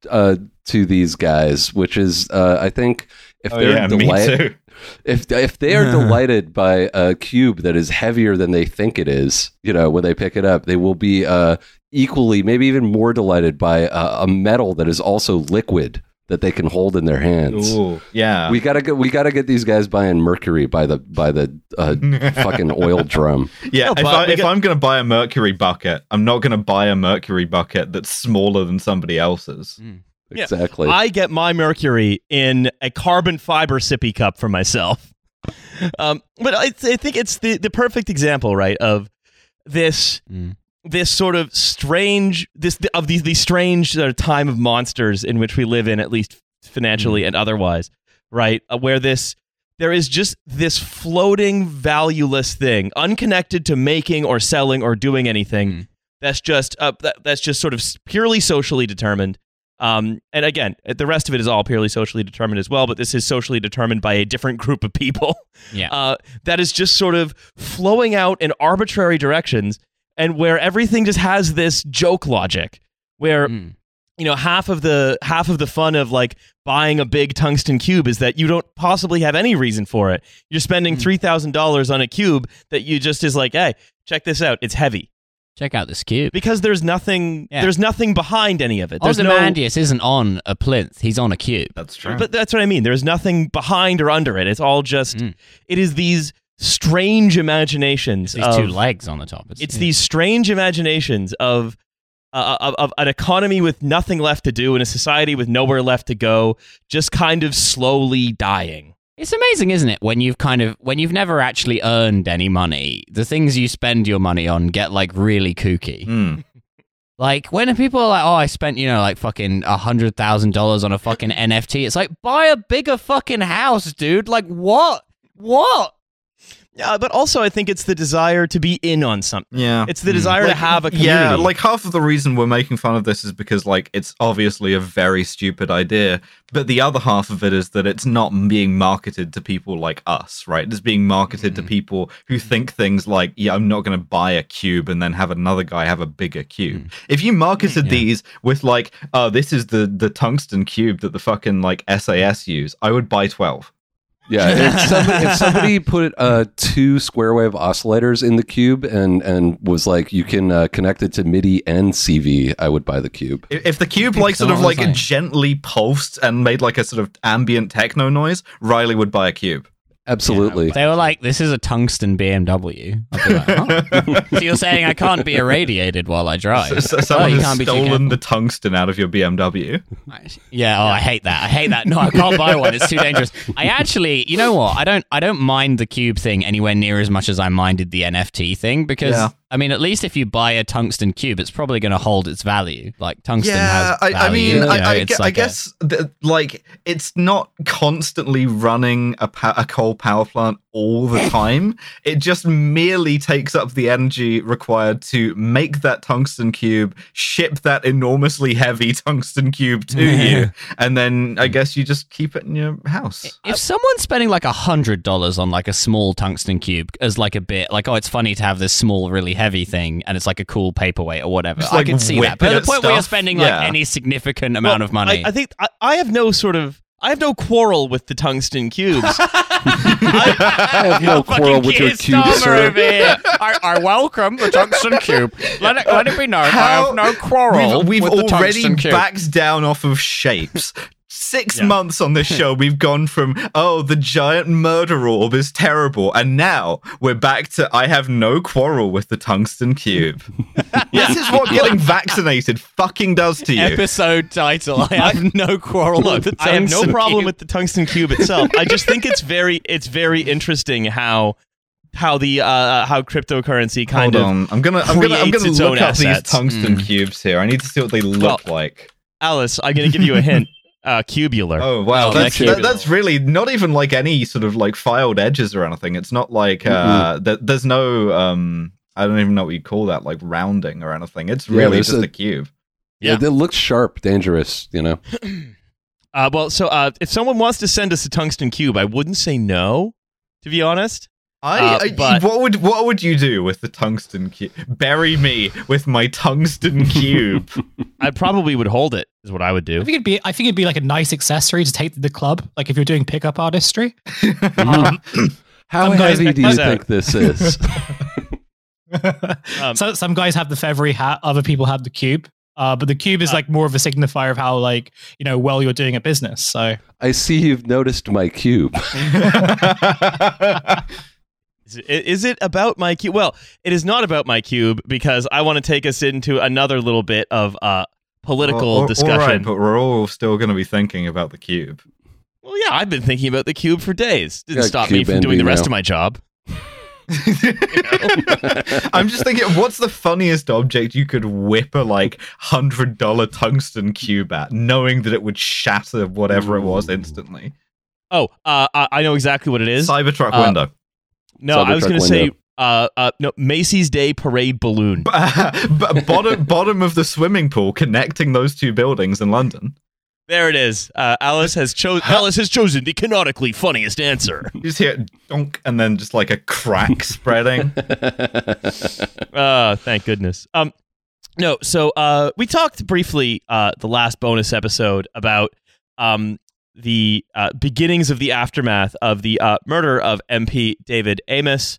Speaker 4: uh, to these guys, which is uh, I think if
Speaker 5: Oh,
Speaker 4: they're
Speaker 5: yeah, me
Speaker 4: delight-
Speaker 5: too.
Speaker 4: If if they are delighted by a cube that is heavier than they think it is, you know, when they pick it up, they will be uh, equally, maybe even more delighted by a, a metal that is also liquid that they can hold in their hands.
Speaker 5: Ooh, yeah.
Speaker 4: We gotta get we gotta get these guys buying mercury by the by the uh, fucking oil drum.
Speaker 5: yeah,
Speaker 1: No,
Speaker 5: if, I,
Speaker 1: we
Speaker 5: if
Speaker 1: got-
Speaker 5: I'm going to buy a mercury bucket, I'm not going to buy a mercury bucket that's smaller than somebody else's.
Speaker 1: Yeah.
Speaker 4: Exactly.
Speaker 1: I get my mercury in a carbon fiber sippy cup for myself. Um, but I, I think it's the, the perfect example, right, of this
Speaker 2: Mm.
Speaker 1: this sort of strange this of these these strange sort of time of monsters in which we live in, at least financially and otherwise, right? Uh, where this there is just this floating valueless thing, unconnected to making or selling or doing anything.
Speaker 2: Mm.
Speaker 1: That's just uh, that, that's just sort of purely socially determined. Um, and again, the rest of it is all purely socially determined as well. But this is socially determined by a different group of people
Speaker 2: Yeah.
Speaker 1: uh, that is just sort of flowing out in arbitrary directions, and where everything just has this joke logic, where
Speaker 2: Mm.
Speaker 1: you know half of the half of the fun of like buying a big tungsten cube is that you don't possibly have any reason for it. You're spending
Speaker 2: Mm.
Speaker 1: three thousand dollars on a cube that you just is like, hey, check this out, it's heavy
Speaker 2: Check out this cube.
Speaker 1: because there's nothing
Speaker 2: Yeah.
Speaker 1: there's nothing behind any of it. There's no,
Speaker 2: Ozymandias isn't on a plinth. He's on a cube.
Speaker 5: That's true.
Speaker 1: but that's what I mean. There's nothing behind or under it. It's all just
Speaker 2: Mm.
Speaker 1: it is these strange imaginations.
Speaker 2: These
Speaker 1: of,
Speaker 2: two legs on the top.
Speaker 1: It's
Speaker 2: yeah.
Speaker 1: these strange imaginations of, uh, of of an economy with nothing left to do and a society with nowhere left to go, just kind of slowly dying.
Speaker 2: It's amazing, isn't it? When you've kind of when you've never actually earned any money, the things you spend your money on get like really kooky.
Speaker 5: Mm.
Speaker 2: Like when people are like, "Oh, I spent you know like fucking a hundred thousand dollars on a fucking NFT," it's like buy a bigger fucking house, dude. Like what? What?
Speaker 1: Yeah, but also I think it's the desire to be in on something.
Speaker 5: Yeah.
Speaker 1: It's the mm. desire to have a community.
Speaker 5: Yeah, like half of the reason we're making fun of this is because like it's obviously a very stupid idea, but the other half of it is that it's not being marketed to people like us, right? It's being marketed to mm. people who think things like, yeah, I'm not going to buy a cube and then have another guy have a bigger cube. Mm. If you marketed
Speaker 2: Yeah.
Speaker 5: these with like, oh, this is the the tungsten cube that the fucking like SAS use, I would buy 12.
Speaker 4: Yeah, if somebody, if somebody put uh, two square wave oscillators in the cube and and was like, you can uh, connect it to MIDI and CV, I would buy the cube.
Speaker 5: If if the cube like sort of
Speaker 2: Someone
Speaker 5: like
Speaker 2: was like-
Speaker 5: gently pulsed and made like a sort of ambient techno noise, Riley would buy a cube.
Speaker 4: Absolutely.
Speaker 2: They were like, "This is a tungsten BMW." I'd be like, huh? so you're saying I can't be irradiated while I drive?
Speaker 5: So, so
Speaker 2: Oh,
Speaker 5: someone
Speaker 2: you
Speaker 5: has
Speaker 2: can't be too
Speaker 5: stolen
Speaker 2: careful.
Speaker 5: the tungsten out of your BMW.
Speaker 2: Yeah, oh, I hate that. I hate that. No, I can't buy one. It's too dangerous. I actually, you know what? I don't. I don't mind the cube thing anywhere near as much as I minded the NFT thing because
Speaker 5: Yeah.
Speaker 2: I mean, at least if you buy a tungsten cube, it's probably going to hold its value. Like tungsten
Speaker 5: yeah,
Speaker 2: has
Speaker 5: I,
Speaker 2: value.
Speaker 5: I mean,
Speaker 2: you know,
Speaker 5: I, I, gue- I
Speaker 2: like a-
Speaker 5: guess that, like it's not constantly running a, pa- a coal power plant all the time. it just merely takes up the energy required to make that tungsten cube, ship that enormously heavy tungsten cube to you, and then I guess you just keep it in your house.
Speaker 2: if someone's spending like a hundred dollars on like a small tungsten cube as like a bit like oh it's funny to have this small really heavy thing and it's like a cool paperweight or whatever
Speaker 5: Just,
Speaker 2: I
Speaker 5: like,
Speaker 2: can see that but
Speaker 5: at
Speaker 2: the point where you're
Speaker 5: stuff,
Speaker 2: spending
Speaker 5: yeah.
Speaker 2: like any significant amount
Speaker 1: Well,
Speaker 2: of money
Speaker 1: I, I think I, I have no sort of I have no quarrel with the tungsten cubes.
Speaker 4: I have no quarrel with your cube, sir.
Speaker 2: here. I, I welcome the tungsten cube. Let it, let it be known. I have no quarrel
Speaker 5: We've, we've
Speaker 2: with the
Speaker 5: already
Speaker 2: tungsten cube.
Speaker 5: backed down off of shapes. Six
Speaker 1: Yeah.
Speaker 5: months on this show, we've gone from oh, the giant murder orb is terrible, and now we're back to I have no quarrel with the tungsten cube. This is what getting vaccinated fucking does to you.
Speaker 2: Episode title: I have no quarrel with the
Speaker 1: I have no problem
Speaker 2: cube.
Speaker 1: with the tungsten cube itself. I just think it's very it's very interesting how how the uh how cryptocurrency kind
Speaker 5: Hold
Speaker 1: of
Speaker 5: on, I'm gonna I'm gonna I'm gonna look
Speaker 1: own
Speaker 5: up these tungsten
Speaker 2: Mm.
Speaker 5: cubes here. I need to see what they look
Speaker 1: Well,
Speaker 5: like.
Speaker 1: Alice, I'm going to give you a hint. Uh cubular.
Speaker 5: Oh wow, that's
Speaker 2: that's
Speaker 5: that, that's really not even like any sort of like filed edges or anything. It's not like uh, th- there's no um, I don't even know what you call that, like rounding or anything. It's
Speaker 4: Yeah,
Speaker 5: really
Speaker 4: there's
Speaker 5: just
Speaker 4: a-
Speaker 5: a cube.
Speaker 1: Yeah.
Speaker 4: It, it looks sharp, dangerous. You know.
Speaker 1: Uh well, so uh if someone wants to send us a tungsten cube, I wouldn't say no, to be honest.
Speaker 5: I,
Speaker 1: Uh,
Speaker 5: I-
Speaker 1: but-
Speaker 5: what would what would you do with the tungsten cube? Bury me with my tungsten cube.
Speaker 1: I probably would hold it. Is what I would do.
Speaker 3: I think it'd be I think it'd be like a nice accessory to take to the club, like if you're doing pickup artistry.
Speaker 4: Mm-hmm.
Speaker 3: Um,
Speaker 4: How
Speaker 3: Some guys
Speaker 4: heavy do you
Speaker 1: this out.
Speaker 4: think this is?
Speaker 1: Um,
Speaker 3: so some guys have the feathery hat, other people have the cube. Uh, but the cube is
Speaker 1: Uh,
Speaker 3: like more of a signifier of how like you know well you're doing a business. So
Speaker 4: I see you've noticed my cube.
Speaker 1: Is it, is it about my cube? Well, it is not about my cube because I want to take us into another little bit of uh, political
Speaker 5: All- all- all
Speaker 1: discussion.
Speaker 5: right, but we're all still going to be thinking about the cube.
Speaker 1: well, yeah, I've been thinking about the cube for days. Didn't
Speaker 4: Yeah,
Speaker 1: stop me from doing the rest
Speaker 4: now.
Speaker 1: of my job.
Speaker 5: I'm just thinking, what's the funniest object you could whip a like hundred dollar tungsten cube at, knowing that it would shatter whatever it was instantly?
Speaker 1: Oh, uh, I I know exactly what it is.
Speaker 5: Cybertruck
Speaker 1: Uh,
Speaker 5: window.
Speaker 1: No, I was going to say uh, uh, no Macy's Day Parade balloon.
Speaker 5: B- bottom bottom of the swimming pool connecting those two buildings in London.
Speaker 1: There it is. Uh, Alice has chosen. Alice has chosen the canonically funniest answer.
Speaker 5: You just hear donk and then just like a crack spreading.
Speaker 1: Uh, thank goodness. Um, no, so uh, we talked briefly uh, the last bonus episode about um the uh, beginnings of the aftermath of the uh, murder of MP David Amess.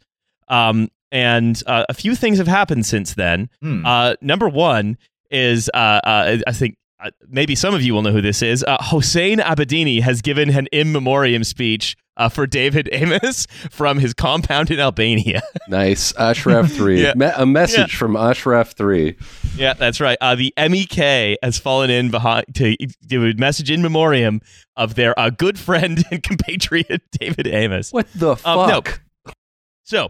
Speaker 1: Um, and uh, a few things have happened since then.
Speaker 5: Hmm.
Speaker 1: Uh, number one is uh, uh, I think uh, maybe some of you will know who this is. Uh, Hossein Abedini has given an in memoriam speech uh, for David Amess from his compound in Albania.
Speaker 4: nice. Ashraf 3.
Speaker 1: Yeah.
Speaker 4: Me- a message from Ashraf 3.
Speaker 1: yeah, that's right. Uh, the MEK has fallen in behind to give a message in memoriam of their uh, good friend and compatriot David Amess.
Speaker 4: What the fuck?
Speaker 1: Um, no. So,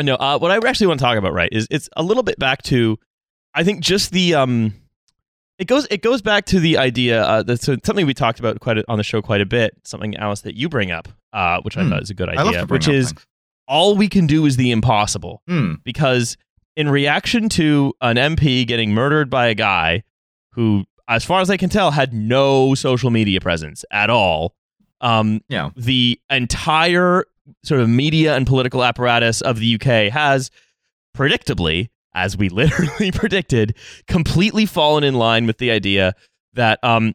Speaker 1: no, uh, what I actually want to talk about, right, is it's a little bit back to, I think, just the um, it goes it goes back to the idea uh, that's something we talked about quite a, on the show quite a bit. Something Alice that you bring up, uh, which I
Speaker 5: Hmm.
Speaker 1: thought is a good idea, which is
Speaker 5: things.
Speaker 1: all we can do is the impossible
Speaker 5: Hmm.
Speaker 1: because in reaction to an MP getting murdered by a guy who, as far as I can tell, had no social media presence at all. Um,
Speaker 5: Yeah.
Speaker 1: the entire sort of media and political apparatus of the UK has predictably, as we literally predicted, completely fallen in line with the idea that um,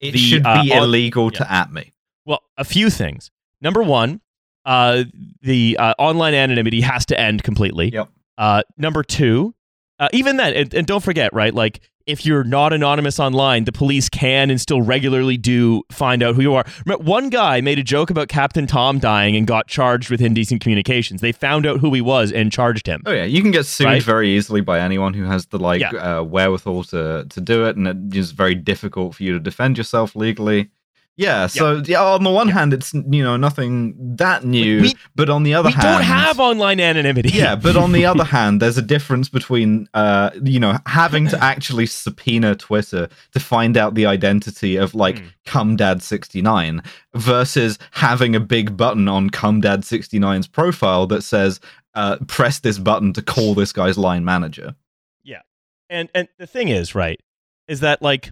Speaker 5: It
Speaker 1: The,
Speaker 5: should
Speaker 1: uh,
Speaker 5: be
Speaker 1: on-
Speaker 5: illegal to at me.
Speaker 1: well, a few things. Number one, uh, the uh, online anonymity has to end completely.
Speaker 5: Yep.
Speaker 1: Uh, number two, uh, even then, and, and don't forget, right? Like, if you're not anonymous online, the police can and still regularly do find out who you are. Remember, one guy made a joke about Captain Tom dying and got charged with indecent communications. They found out who he was and charged him.
Speaker 5: Oh yeah, you can get sued
Speaker 1: Right?
Speaker 5: very easily by anyone who has the like
Speaker 1: Yeah.
Speaker 5: uh, wherewithal to to do it, and it is very difficult for you to defend yourself legally. Yeah, so yeah, on the one hand, it's you know nothing that new,
Speaker 1: We-
Speaker 5: but on the other
Speaker 1: We
Speaker 5: hand, we
Speaker 1: don't have online anonymity.
Speaker 5: yeah, but on the other hand, there's a difference between uh, you know having to actually subpoena Twitter to find out the identity of like
Speaker 1: Hmm.
Speaker 5: cumdad69 versus having a big button on cumdad69's profile that says uh, press this button to call this guy's line manager.
Speaker 1: Yeah, and and the thing is right is that like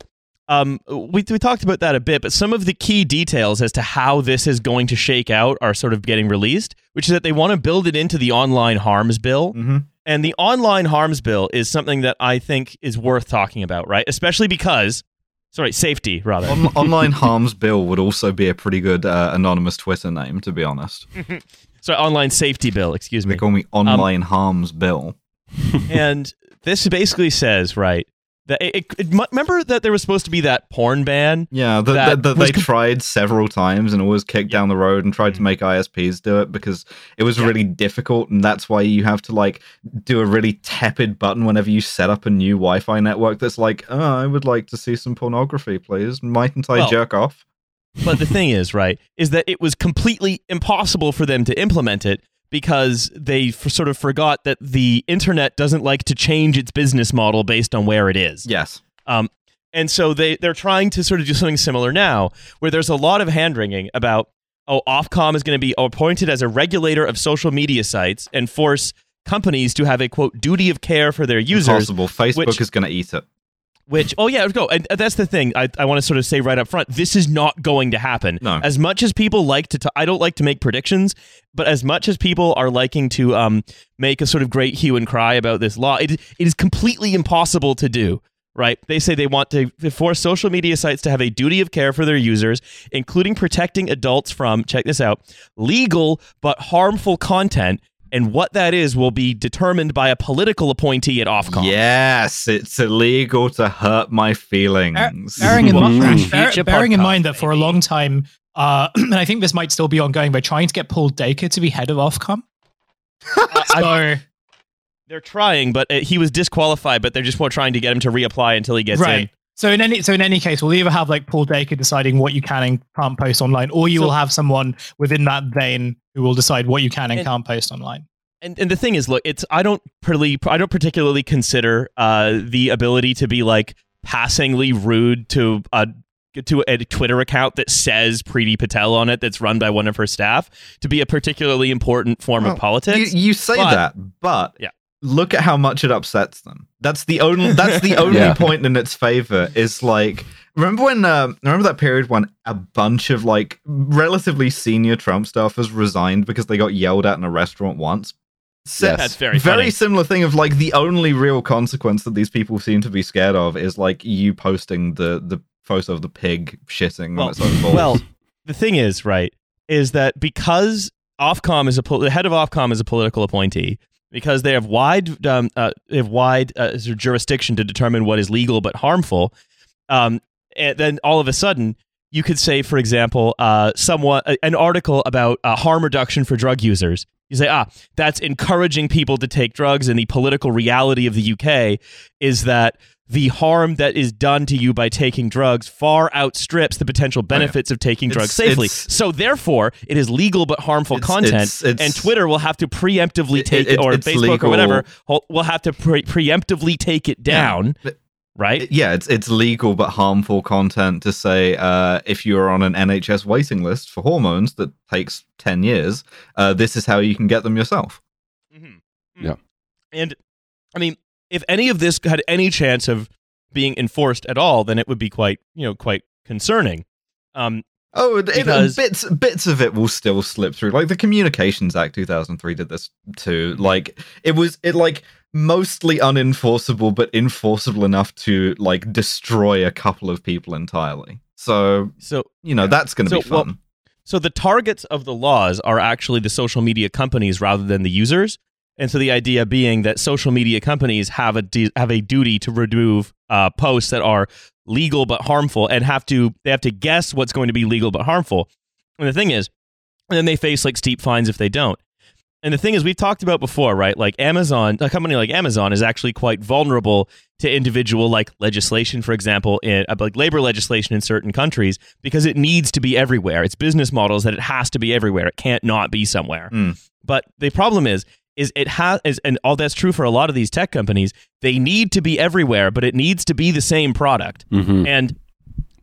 Speaker 1: um we we talked about that a bit but some of the key details as to how this is going to shake out are sort of getting released which is that they want to build it into the online harms bill
Speaker 5: hmm
Speaker 1: and the online harms bill is something that i think is worth talking about right especially because sorry safety rather
Speaker 5: On- online harms bill would also be a pretty good uh, anonymous Twitter name, to be honest.
Speaker 1: sorry online safety bill excuse me.
Speaker 5: They call me
Speaker 1: Um,
Speaker 5: online harms bill.
Speaker 1: and this basically says right That it, it, it, remember that there was supposed to be that porn ban.
Speaker 5: Yeah, the,
Speaker 1: That
Speaker 5: the, the, they
Speaker 1: com-
Speaker 5: tried several times and always kicked down the road and tried to mm-hmm. make ISPs do it because it was
Speaker 1: Yeah.
Speaker 5: really difficult, and that's why you have to like do a really tepid button whenever you set up a new Wi-Fi network. That's like, oh, I would like to see some pornography, please. Mightn't I
Speaker 1: Well-
Speaker 5: jerk off?
Speaker 1: But the thing is, right, is that it was completely impossible for them to implement it because they f- sort of forgot that the internet doesn't like to change its business model based on where it is.
Speaker 5: Yes.
Speaker 1: Um, and so they they're trying to sort of do something similar now, where there's a lot of hand wringing about oh, Ofcom is going to be appointed as a regulator of social media sites and force companies to have a quote duty of care for their users.
Speaker 5: Impossible. Facebook
Speaker 1: which-
Speaker 5: is going to eat it.
Speaker 1: Which oh yeah, go. And that's the thing. I, I want to sort of say right up front, this is not going to happen.
Speaker 5: No.
Speaker 1: As much as people like to, t- I don't like to make predictions, but as much as people are liking to um make a sort of great hue and cry about this law, it it is completely impossible to do. Right? They say they want to force social media sites to have a duty of care for their users, including protecting adults from check this out legal but harmful content. And what that is will be determined by a political appointee at Ofcom.
Speaker 5: Yes, it's illegal to hurt my feelings.
Speaker 3: bearing in,
Speaker 2: Mm.
Speaker 3: mind, bearing in mind that for a long time, uh, and I think this might still be ongoing, we're trying to get Paul Dacre to be head of Ofcom. so,
Speaker 1: They're trying, but uh, he was disqualified. But they're just more trying to get him to reapply until he gets
Speaker 3: right.
Speaker 1: in.
Speaker 3: So in any so in any case, we'll either have like Paul Dacre deciding what you can and can't post online, or you
Speaker 1: So-
Speaker 3: will have someone within that vein who will decide what you can and,
Speaker 1: And-
Speaker 3: can't post online.
Speaker 1: And and the thing is, look, it's I don't really I don't particularly consider uh, the ability to be like passingly rude to a to a Twitter account that says Priti Patel on it that's run by one of her staff to be a particularly important form
Speaker 5: Well,
Speaker 1: of politics.
Speaker 5: You, you say
Speaker 1: But-
Speaker 5: that, but
Speaker 1: Yeah.
Speaker 5: Look at how much it upsets them. That's the only. That's the only
Speaker 4: Yeah.
Speaker 5: point in its favor. Is like remember when um, remember that period when a bunch of like relatively senior Trump staffers resigned because they got yelled at in a restaurant once. Si-
Speaker 4: Yes.
Speaker 1: That's very
Speaker 5: very
Speaker 1: funny.
Speaker 5: similar thing of like the only real consequence that these people seem to be scared of is like you posting the the photo of the pig shitting
Speaker 1: Well-
Speaker 5: on its own balls.
Speaker 1: Well, the thing is, right, is that because Ofcom is a pol- the head of Ofcom is a political appointee, because they have wide um, uh, they have wide uh, jurisdiction to determine what is legal but harmful. Um, and then all of a sudden, you could say, for example, uh, uh, an article about uh, harm reduction for drug users. You say, ah, that's encouraging people to take drugs, and the political reality of the UK is that the harm that is done to you by taking drugs far outstrips the potential benefits of taking
Speaker 5: It's-
Speaker 1: drugs safely. So therefore, it is legal but harmful
Speaker 5: It's-
Speaker 1: content,
Speaker 5: it's- it's-
Speaker 1: and Twitter will have to preemptively
Speaker 5: It-
Speaker 1: take
Speaker 5: it-
Speaker 1: it, or Facebook
Speaker 5: legal.
Speaker 1: or whatever will have to pre- preemptively take it down,
Speaker 5: but-
Speaker 1: right?
Speaker 5: yeah, it's it's legal but harmful content to say uh, if you're on an NHS waiting list for hormones that takes ten years, uh, this is how you can get them yourself.
Speaker 1: Mhm.
Speaker 4: Yeah.
Speaker 1: And I mean, if any of this had any chance of being enforced at all, then it would be quite, you know, quite concerning. Um,
Speaker 5: Oh, it-
Speaker 1: Because-
Speaker 5: bits bits of it will still slip through. Like the Communications Act 2003 did this too. Like it was it like mostly unenforceable, but enforceable enough to like destroy a couple of people entirely. So
Speaker 1: so
Speaker 5: you know that's going to
Speaker 1: So,
Speaker 5: be fun.
Speaker 1: well, So the targets of the laws are actually the social media companies rather than the users. And so the idea being that social media companies have a du- have a duty to remove uh, posts that are legal but harmful, and have to they have to guess what's going to be legal but harmful. And the thing is, and then they face like steep fines if they don't. And the thing is, we've talked about before, right? Like Amazon, a company like Amazon is actually quite vulnerable to individual like legislation, for example, in uh, like labor legislation in certain countries, because it needs to be everywhere. Its business model is that it has to be everywhere. It can't not be somewhere.
Speaker 5: Mm.
Speaker 1: But the problem is, is it has, is, and all that's true for a lot of these tech companies. They need to be everywhere, but it needs to be the same product
Speaker 4: Mhm.
Speaker 1: and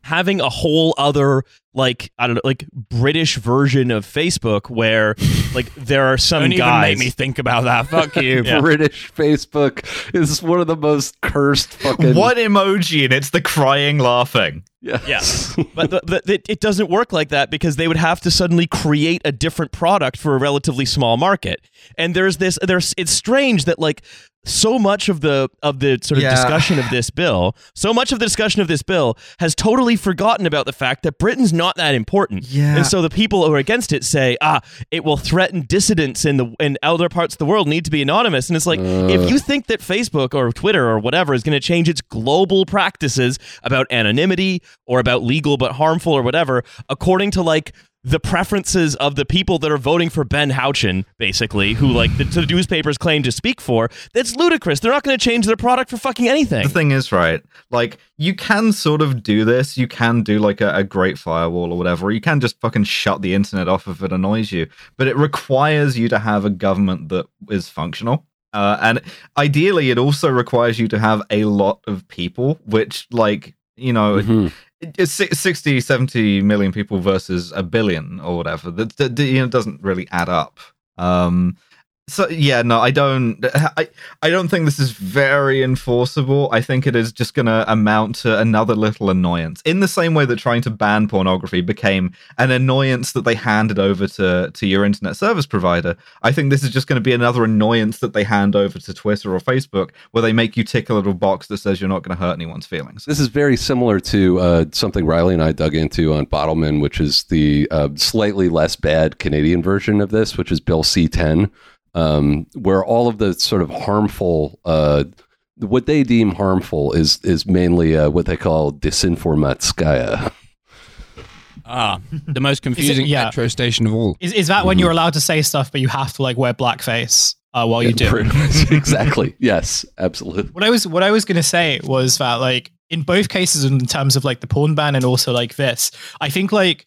Speaker 1: having a whole other like I don't know like British version of Facebook where like there are some
Speaker 2: Don't even
Speaker 1: guys
Speaker 2: make me think about that. Fuck you.
Speaker 1: Yeah.
Speaker 4: British Facebook is one of the most cursed fucking.
Speaker 5: One emoji and it's the crying laughing.
Speaker 4: Yes.
Speaker 1: but the, the, it, it doesn't work like that because they would have to suddenly create a different product for a relatively small market and there's this there's it's strange that like so much of the of the sort of
Speaker 5: Yeah.
Speaker 1: discussion of this bill so much of the discussion of this bill has totally forgotten about the fact that britain's not that important.
Speaker 5: Yeah.
Speaker 1: And so the people who are against it say, ah, it will threaten dissidents in the in other parts of the world need to be anonymous. And it's like, if you think that Facebook or Twitter or whatever is going to change its global practices about anonymity or about legal but harmful or whatever, according to like the preferences of the people that are voting for Ben Houchen, basically, who like the, the newspapers claim to speak for, that's ludicrous. They're not going to change their product for fucking anything.
Speaker 5: The thing is, right? Like, you can sort of do this. You can do like a, a great firewall or whatever. You can just fucking shut the internet off if it annoys you. But it requires you to have a government that is functional. Uh, and ideally, it also requires you to have a lot of people, which, like, you know,
Speaker 4: Mhm.
Speaker 5: It's si- 60 70 million people versus a billion or whatever. That, that, you know doesn't really add up. Um so yeah no i don't i i don't think this is very enforceable. I think it is just going to amount to another little annoyance. In the same way that trying to ban pornography became an annoyance that they handed over to to your internet service provider i think this is just going to be another annoyance that they hand over to twitter or facebook where they make you tick a little box that says you're not going to hurt anyone's feelings.
Speaker 4: This is very similar to uh, something Riley and I dug into on Bottleman, which is the uh, slightly less bad Canadian version of this, which is Bill C 10, um, where all of the sort of harmful, uh, what they deem harmful is is mainly uh, what they call disinformatskaya.
Speaker 2: Ah, the most confusing
Speaker 3: yeah.
Speaker 2: metro station of all.
Speaker 3: Is, is that when you're allowed to say stuff, but you have to like wear blackface uh, while you do? it?
Speaker 4: Exactly. Yes, absolutely.
Speaker 3: What I was what I was gonna say was that like in both cases in terms of like the porn ban and also like this, I think like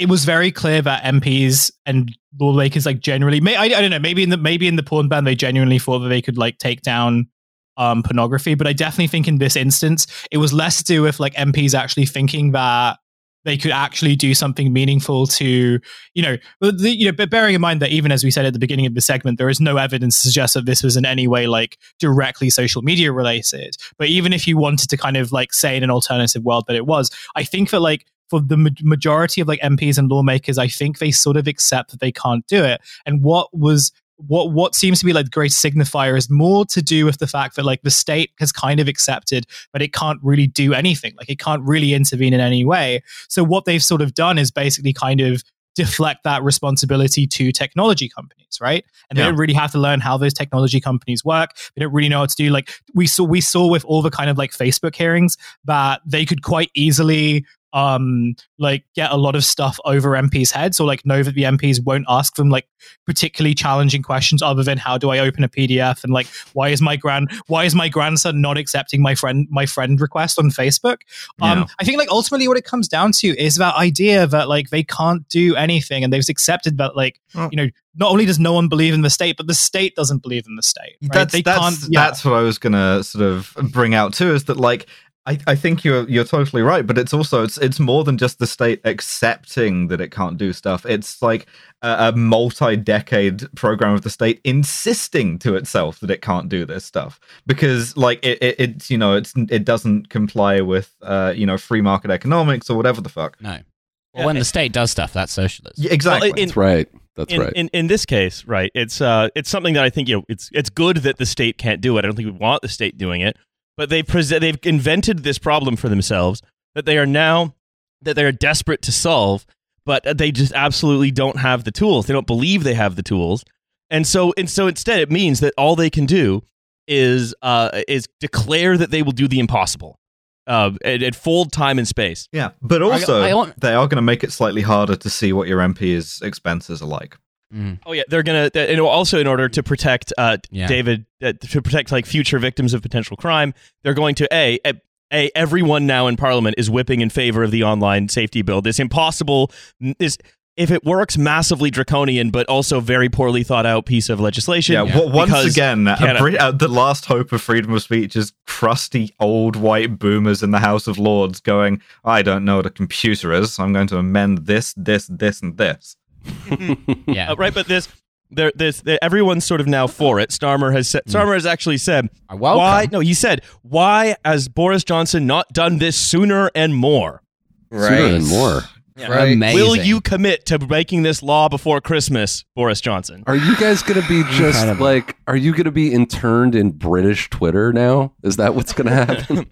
Speaker 3: it was very clear that MPs and lawmakers like generally may I, I don't know maybe in the maybe in the porn ban they genuinely thought that they could like take down um pornography, but I definitely think in this instance it was less to do with like MPs actually thinking that they could actually do something meaningful to you know the, you know but bearing in mind that even as we said at the beginning of the segment there is no evidence to suggest that this was in any way like directly social media related. But even if you wanted to kind of like say in an alternative world that it was i think that like for the ma- majority of like MPs and lawmakers i think they sort of accept that they can't do it and what was what what seems to be like the great signifier is more to do with the fact that like the state has kind of accepted but it can't really do anything like it can't really intervene in any way so what they've sort of done is basically kind of deflect that responsibility to technology companies, right? And they don't really have to learn how those technology companies work. They don't really know what to do. Like we saw, we saw with all the kind of like Facebook hearings that they could quite easily um like get a lot of stuff over MPs heads or like know that the MPs won't ask them like particularly challenging questions other than how do I open a PDF and like why is my grand why is my grandson not accepting my friend my friend request on Facebook um,
Speaker 5: Yeah.
Speaker 3: I think like ultimately what it comes down to is that idea that like they can't do anything and they've accepted that like
Speaker 5: Well-
Speaker 3: you know not only does no one believe in the state but the state doesn't believe in the state. Right?
Speaker 5: That's
Speaker 3: they
Speaker 5: that's,
Speaker 3: can't. Yeah.
Speaker 5: that's what I was gonna sort of bring out too. Is that like I, I think you're you're totally right, but it's also it's it's more than just the state accepting that it can't do stuff. It's like a, a multi-decade program of the state insisting to itself that it can't do this stuff because like it, it it's you know it's it doesn't comply with uh you know free market economics or whatever the fuck.
Speaker 2: No. Well, when the state does stuff, that's socialism.
Speaker 5: Yeah, exactly.
Speaker 1: Well, in-
Speaker 4: That's right. That's
Speaker 1: in,
Speaker 4: right.
Speaker 1: in in this case, right? It's uh, it's something that I think you know, it's it's good that the state can't do it. I don't think we want the state doing it, but they've prese- they've invented this problem for themselves that they are now that they are desperate to solve, but they just absolutely don't have the tools. They don't believe they have the tools, and so and so instead, it means that all they can do is uh is declare that they will do the impossible, uh, at, at full time and space.
Speaker 5: yeah, but also
Speaker 2: I want-
Speaker 5: they are going to make it slightly harder to see what your MP's expenses are like.
Speaker 2: Mm.
Speaker 1: Oh yeah, they're gonna, th- and also in order to protect uh,
Speaker 2: Yeah.
Speaker 1: David, uh, to protect like future victims of potential crime, they're going to a, a a everyone now in Parliament is whipping in favor of the online safety bill. This impossible, this if it works, massively draconian, but also very poorly thought out piece of legislation.
Speaker 5: Yeah, w- once
Speaker 1: because
Speaker 5: again, a Brit- uh, the last hope of freedom of speech is crusty old white boomers in the House of Lords going, I don't know what a computer is. I'm going to amend this, this, this, and this.
Speaker 2: Yeah.
Speaker 1: Uh, right, but this. There, this, there, everyone's sort of now for it. Starmer has said. Starmer has actually said,
Speaker 2: welcome.
Speaker 1: "Why? No, he said, why has Boris Johnson not done this sooner and more?
Speaker 4: Sooner and more.
Speaker 5: Right.
Speaker 2: Amazing.
Speaker 1: Will you commit to making this law before Christmas, Boris Johnson?
Speaker 4: Are you guys going to be just like, are you going to be interned in British Twitter now? Is that what's going to happen?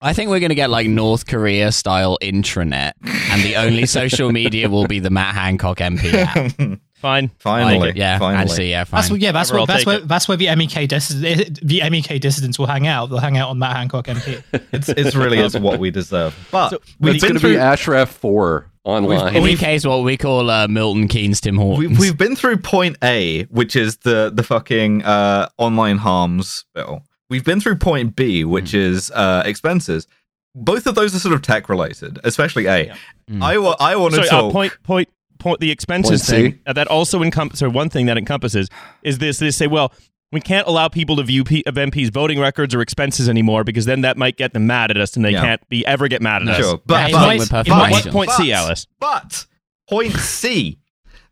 Speaker 2: I think we're gonna get like North Korea style intranet, and the only social media will be the Matt Hancock MP app.
Speaker 1: Fine.
Speaker 5: Finally,
Speaker 2: Like, yeah,
Speaker 5: finally.
Speaker 2: actually, yeah, fine.
Speaker 3: That's what, yeah, that's
Speaker 1: Whatever,
Speaker 3: what
Speaker 1: I'll
Speaker 3: that's where
Speaker 1: it.
Speaker 3: that's where the MEK dis- the MEK dissidents will hang out. They'll hang out on Matt Hancock MP.
Speaker 5: It's it's really is what we deserve. But
Speaker 1: So,
Speaker 5: we've been
Speaker 4: going to
Speaker 5: through
Speaker 4: be Ashraf 4 online.
Speaker 2: MEK is what we call uh, Milton Keynes Tim Hortons.
Speaker 5: We've, we've been through point A, which is the the fucking uh, online harms bill. We've been through point B, which is uh, expenses. Both of those are sort of tech related, especially A.
Speaker 1: Yeah.
Speaker 2: Mm.
Speaker 5: I wa- I want to
Speaker 1: Sorry, uh,
Speaker 5: talk.
Speaker 1: point, point, point. The expenses
Speaker 4: Point
Speaker 1: thing uh, that also encompasses. So one thing that encompasses is this: they say, well, we can't allow people to view P- of MPs' voting records or expenses anymore because then that might get them mad at us, and they
Speaker 5: Yeah.
Speaker 1: can't be ever get mad at us.
Speaker 5: Sure, but,
Speaker 2: Yeah,
Speaker 5: but,
Speaker 2: it's with perfect
Speaker 1: what point C, Alice?
Speaker 5: But point C,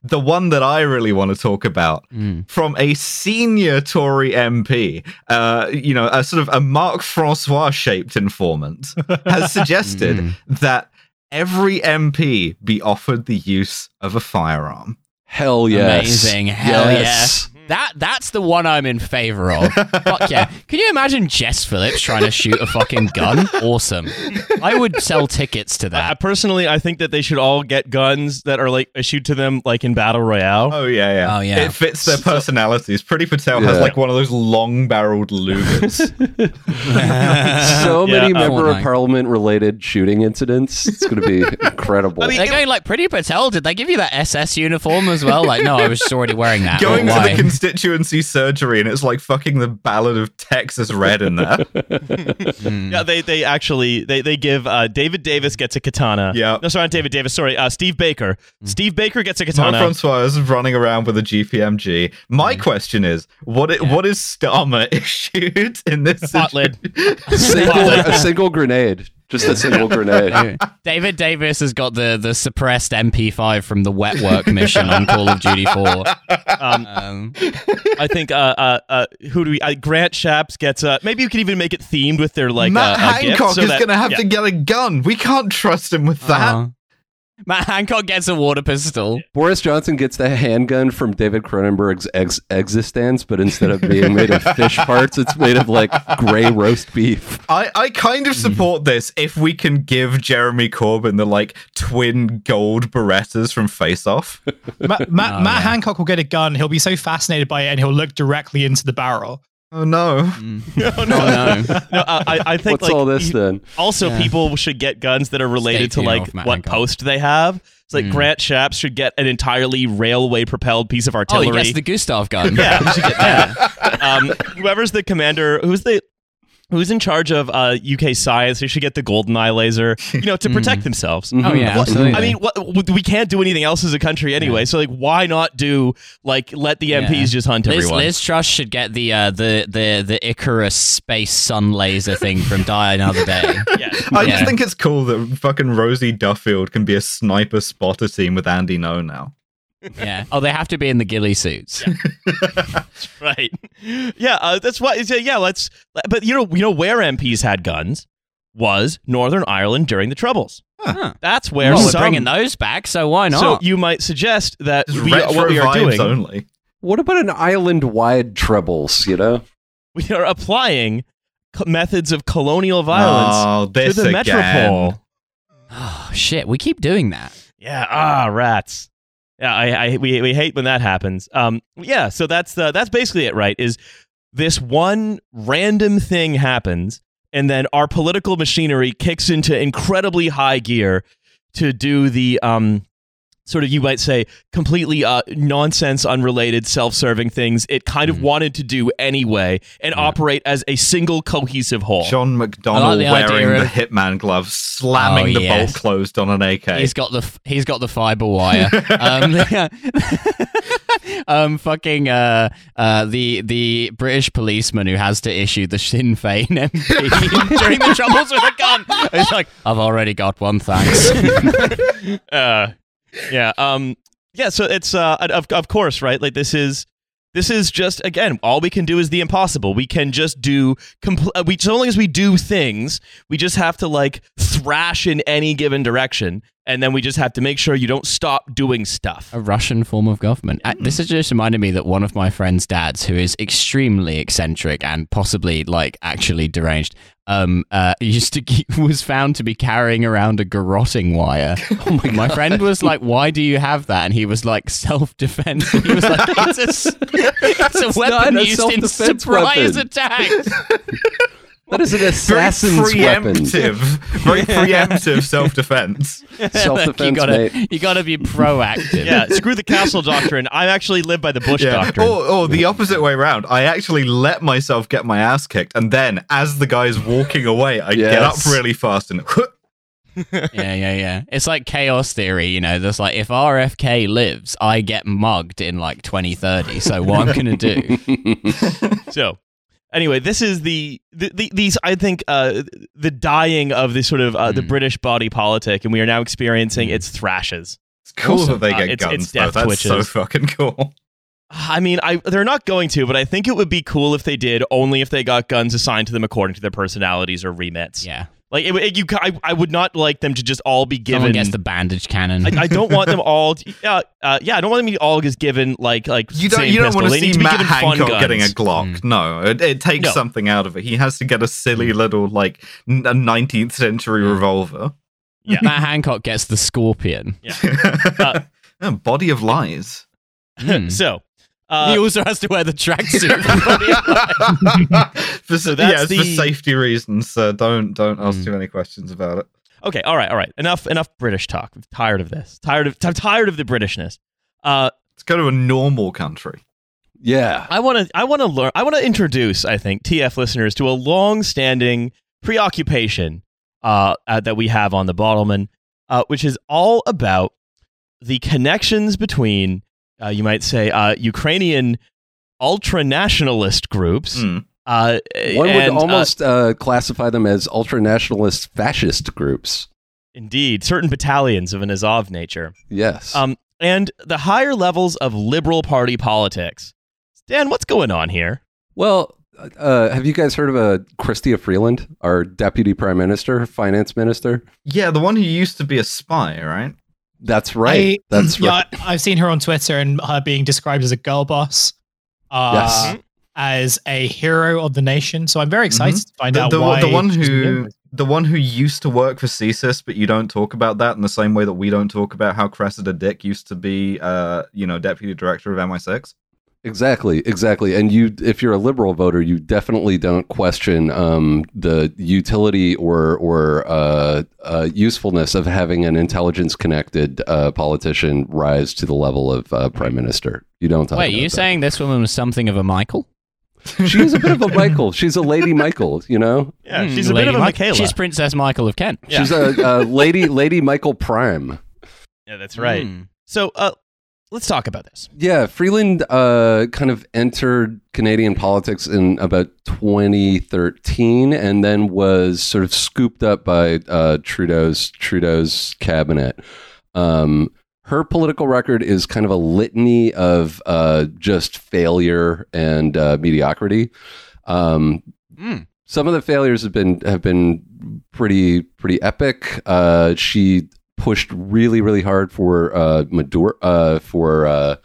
Speaker 5: the one that I really want to talk about,
Speaker 2: Mm.
Speaker 5: from a senior Tory MP, uh, you know, a sort of a Mark Francois shaped informant, has suggested
Speaker 2: Mm.
Speaker 5: that every MP be offered the use of a firearm.
Speaker 4: Hell yes.
Speaker 2: Amazing. Hell
Speaker 4: yes.
Speaker 2: yeah. That that's the one I'm in favor of. Fuck yeah. Can you imagine Jess Phillips trying to shoot a fucking gun? Awesome. I would sell tickets to
Speaker 1: I, I
Speaker 2: that.
Speaker 1: personally, I think that they should all get guns that are like issued to them, like in battle royale.
Speaker 5: Oh yeah, yeah.
Speaker 2: Oh, yeah.
Speaker 5: It fits their personalities. Priti Patel has like one of those long-barreled Lugers.
Speaker 4: so
Speaker 1: Yeah,
Speaker 4: many
Speaker 1: I
Speaker 4: member of
Speaker 2: mine.
Speaker 4: parliament related shooting incidents. It's going to be incredible.
Speaker 5: I mean,
Speaker 2: They're going like Priti Patel. Did they give you that SS uniform as well? Like, no, I was already wearing that.
Speaker 5: Going to
Speaker 2: Why?
Speaker 5: the constituency surgery and it's like fucking the Ballad of Texas Red in there.
Speaker 2: Mm.
Speaker 1: Yeah, they they actually they they give uh, David Davis gets a katana.
Speaker 5: Yeah.
Speaker 1: no, sorry, not David Davis. Sorry, uh, Steve Baker. Steve Baker gets a
Speaker 5: Mark
Speaker 1: katana.
Speaker 5: Francois is running around with a GPMG. My question is, what i- what is Starmer issued in this?
Speaker 1: Pot lid.
Speaker 4: single, a single grenade. Just a single grenade.
Speaker 2: David Davis has got the, the suppressed MP5 from the Wet Work mission on Call of Duty 4.
Speaker 1: Um,
Speaker 2: Um,
Speaker 1: I think uh, uh, uh, who do we? Uh, Grant Shapps gets a. Maybe you could even make it themed with their like
Speaker 5: Matt
Speaker 1: uh, a gift
Speaker 5: Hancock
Speaker 1: so
Speaker 5: is going to have
Speaker 1: yeah.
Speaker 5: to get a gun. We can't trust him with that.
Speaker 2: uh, Matt Hancock gets a water pistol.
Speaker 4: Boris Johnson gets the handgun from David Cronenberg's ex- Existence, but instead of being made of fish parts, it's made of like gray roast beef.
Speaker 5: I, I kind of support this if we can give Jeremy Corbyn the like twin gold Berettas from Face Off.
Speaker 3: Matt, Matt,
Speaker 2: Oh,
Speaker 3: Matt
Speaker 2: yeah.
Speaker 3: Hancock will get a gun. He'll be so fascinated by it, and he'll look directly into the barrel.
Speaker 5: Oh no.
Speaker 1: no, no,
Speaker 2: Oh, no.
Speaker 1: no, I, I think
Speaker 4: What's
Speaker 1: like
Speaker 4: all this
Speaker 1: you-
Speaker 4: then?
Speaker 1: Also,
Speaker 2: Yeah.
Speaker 1: people should get guns that are related to like what
Speaker 2: Hancock.
Speaker 1: post they have. It's like
Speaker 2: Mm.
Speaker 1: Grant Shapps should get an entirely railway propelled piece of
Speaker 2: Oh,
Speaker 1: artillery.
Speaker 2: he gets the Gustav gun.
Speaker 1: yeah, we should get that. um, whoever's the commander, who's the who's in charge of uh, UK science, they should get the golden eye laser, you know, to protect themselves.
Speaker 2: Oh, yeah,
Speaker 1: What-
Speaker 2: absolutely.
Speaker 1: I mean, what, we can't do anything else as a country anyway. So, like, why not do like let the MPs
Speaker 2: Yeah.
Speaker 1: just hunt
Speaker 2: Liz,
Speaker 1: everyone?
Speaker 2: Liz Truss should get the uh, the the the Icarus space sun laser thing from Die Another Day.
Speaker 1: Yeah.
Speaker 5: I
Speaker 2: Yeah.
Speaker 5: just think it's cool that fucking Rosie Duffield can be a sniper spotter team with Andy Ngo now.
Speaker 2: Yeah. Oh, they have to be in the ghillie suits.
Speaker 1: right. Yeah, uh, that's why. uh, Yeah, let's. But you know, you know where MPs had guns was Northern Ireland during the Troubles.
Speaker 2: Huh.
Speaker 1: That's where
Speaker 2: Well, we're bringing those back, so why not?
Speaker 1: so you might suggest that we,
Speaker 5: retro
Speaker 1: what we are doing,
Speaker 5: only.
Speaker 4: What about an island wide Troubles? you know?
Speaker 1: we are applying co- methods of colonial violence
Speaker 5: Oh,
Speaker 1: to the
Speaker 5: again.
Speaker 1: metropole.
Speaker 2: oh, shit, we keep doing that.
Speaker 1: Yeah, ah, rats. Yeah, I, I we, we hate when that happens. Um, yeah, so that's the that's basically it, right? Is this one random thing happens, and then our political machinery kicks into incredibly high gear to do the um, sort of you might say completely uh, nonsense, unrelated, self-serving things it kind of
Speaker 2: Mhm.
Speaker 1: wanted to do anyway, and
Speaker 2: Yeah.
Speaker 1: operate as a single cohesive whole.
Speaker 5: John McDonnell
Speaker 2: the idea
Speaker 5: wearing the hitman gloves slamming
Speaker 2: Oh,
Speaker 5: the
Speaker 2: yes.
Speaker 5: bolt closed on an AK.
Speaker 2: He's got the f- he's got the fiber wire. um, um, fucking uh, uh, the the British policeman who has to issue the Sinn Féin MP during the troubles with a gun. It's like I've already got one, thanks.
Speaker 1: uh, yeah. Um. Yeah. So it's uh. Of of course, right? Like this is this is just again all we can do is the impossible. We can just do compl- uh, we so long as we do things, we just have to like thrash in any given direction. and then we just have to make sure you don't stop doing stuff.
Speaker 2: A Russian form of government. Uh, This has just reminded me that one of my friend's dads, who is extremely eccentric and possibly like actually deranged, um, uh, used to keep, was found to be carrying around a garroting wire.
Speaker 4: Oh my,
Speaker 2: My friend was like, "Why do you have that?" And he was like, "Self-defense." He was like, "It's a, it's a
Speaker 4: It's
Speaker 2: weapon
Speaker 4: a
Speaker 2: used in surprise
Speaker 4: weapon.
Speaker 2: attacks."
Speaker 4: That is an
Speaker 5: Very
Speaker 4: assassin's weapon.
Speaker 5: preemptive, very preemptive self-defense.
Speaker 4: Self-defense,
Speaker 2: you gotta,
Speaker 4: mate.
Speaker 2: you gotta be proactive.
Speaker 1: Yeah, screw the castle doctrine. I actually live by the Bush
Speaker 5: Yeah.
Speaker 1: doctrine.
Speaker 5: Or, or the opposite way around. I actually let myself get my ass kicked, and then as the guy's walking away, I get up really fast and
Speaker 2: yeah, yeah, yeah. It's like chaos theory, you know. There's like if RFK lives, I get mugged in like 2030. So what I'm gonna do?
Speaker 1: So, anyway, this is the, the, the these I think uh, the dying of the sort of uh, the
Speaker 2: Mm.
Speaker 1: British body politic, and we are now experiencing its thrashes.
Speaker 5: it's cool
Speaker 2: Awesome.
Speaker 5: that they
Speaker 1: Uh,
Speaker 5: get
Speaker 1: it's-
Speaker 5: guns.
Speaker 1: it's
Speaker 5: though.
Speaker 1: death
Speaker 5: That's so fucking cool.
Speaker 1: I mean, I they're not going to, but I think it would be cool if they did. Only if they got guns assigned to them according to their personalities or remits.
Speaker 2: Yeah,
Speaker 1: Like it, it- you, I, I would not like them to just all be
Speaker 2: someone
Speaker 1: given.
Speaker 2: gets the bandage cannon.
Speaker 1: I, I don't want them all. To, yeah, uh, yeah. I don't want them to be all just given like like.
Speaker 5: You don't. You don't want to
Speaker 1: They
Speaker 5: see
Speaker 1: to
Speaker 5: Matt Hancock getting a Glock. No, it, it takes
Speaker 1: No.
Speaker 5: something out of it. He has to get a silly little like n- a 19th century revolver.
Speaker 1: Yeah.
Speaker 2: Matt Hancock gets the scorpion.
Speaker 1: Uh,
Speaker 5: Yeah, Body of lies.
Speaker 1: So. Uh,
Speaker 2: he also has to wear the tracksuit.
Speaker 5: for,
Speaker 1: So
Speaker 5: yeah,
Speaker 1: that's
Speaker 5: it's for safety reasons. So don't don't ask
Speaker 2: Mm.
Speaker 5: too many questions about it.
Speaker 1: Okay, all right, all right. Enough, enough British talk. I'm tired of this. Tired of. I'm tired of the Britishness. Uh,
Speaker 5: Let's go to a normal country.
Speaker 4: yeah.
Speaker 1: I want to. I want to learn. I want to introduce. I think TF listeners to a long-standing preoccupation uh, uh, that we have on the Bottleman, uh, which is all about the connections between, uh, you might say, uh, Ukrainian ultra-nationalist groups.
Speaker 5: Mm.
Speaker 1: Uh,
Speaker 4: One would
Speaker 1: and, uh,
Speaker 4: almost uh, classify them as ultra-nationalist fascist groups.
Speaker 1: indeed certain battalions of an Azov nature.
Speaker 4: Yes.
Speaker 1: um, and the higher levels of liberal party politics. Dan, what's going on here?
Speaker 4: well, uh, have you guys heard of uh, Chrystia Freeland, our deputy prime minister, finance minister?
Speaker 5: Yeah, the one who used to be a spy, right?
Speaker 4: That's right.
Speaker 3: I-
Speaker 4: That's
Speaker 3: yeah,
Speaker 4: right.
Speaker 3: I- I've seen her on Twitter and her being described as a girl boss, uh,
Speaker 4: Yes.
Speaker 3: as a hero of the nation. So I'm very excited to find
Speaker 5: The,
Speaker 3: out
Speaker 5: the,
Speaker 3: why
Speaker 5: the one who the one who used to work for CSIS, but you don't talk about that in the same way that we don't talk about how Cressida Dick used to be, uh, you know, deputy director of MI6.
Speaker 4: Exactly, exactly. And you, if you're a liberal voter, you definitely don't question um, the utility or or uh, uh, usefulness of having an intelligence-connected uh, politician rise to the level of uh, prime minister. You don't talk.
Speaker 2: Wait, you
Speaker 4: that.
Speaker 2: saying this woman was something of a Michael?
Speaker 4: she's a bit of a Michael? She's a lady Michael. You know,
Speaker 1: Yeah,
Speaker 2: Hmm,
Speaker 1: she's a
Speaker 2: Lady
Speaker 1: bit of a
Speaker 2: Mike-
Speaker 1: Michaela.
Speaker 2: She's Princess Michael of Kent.
Speaker 1: Yeah.
Speaker 4: she's a, a lady, lady Michael Prime.
Speaker 1: yeah, that's right.
Speaker 2: Hmm.
Speaker 1: So, uh, let's talk about this.
Speaker 4: Yeah, Freeland uh, kind of entered Canadian politics in about 2013, and then was sort of scooped up by uh, Trudeau's Trudeau's cabinet. Um, her political record is kind of a litany of uh, just failure and uh, mediocrity. Um,
Speaker 2: Hmm.
Speaker 4: some of the failures have been have been pretty pretty epic. Uh, she pushed really really hard for uh, Maduro uh, for uh,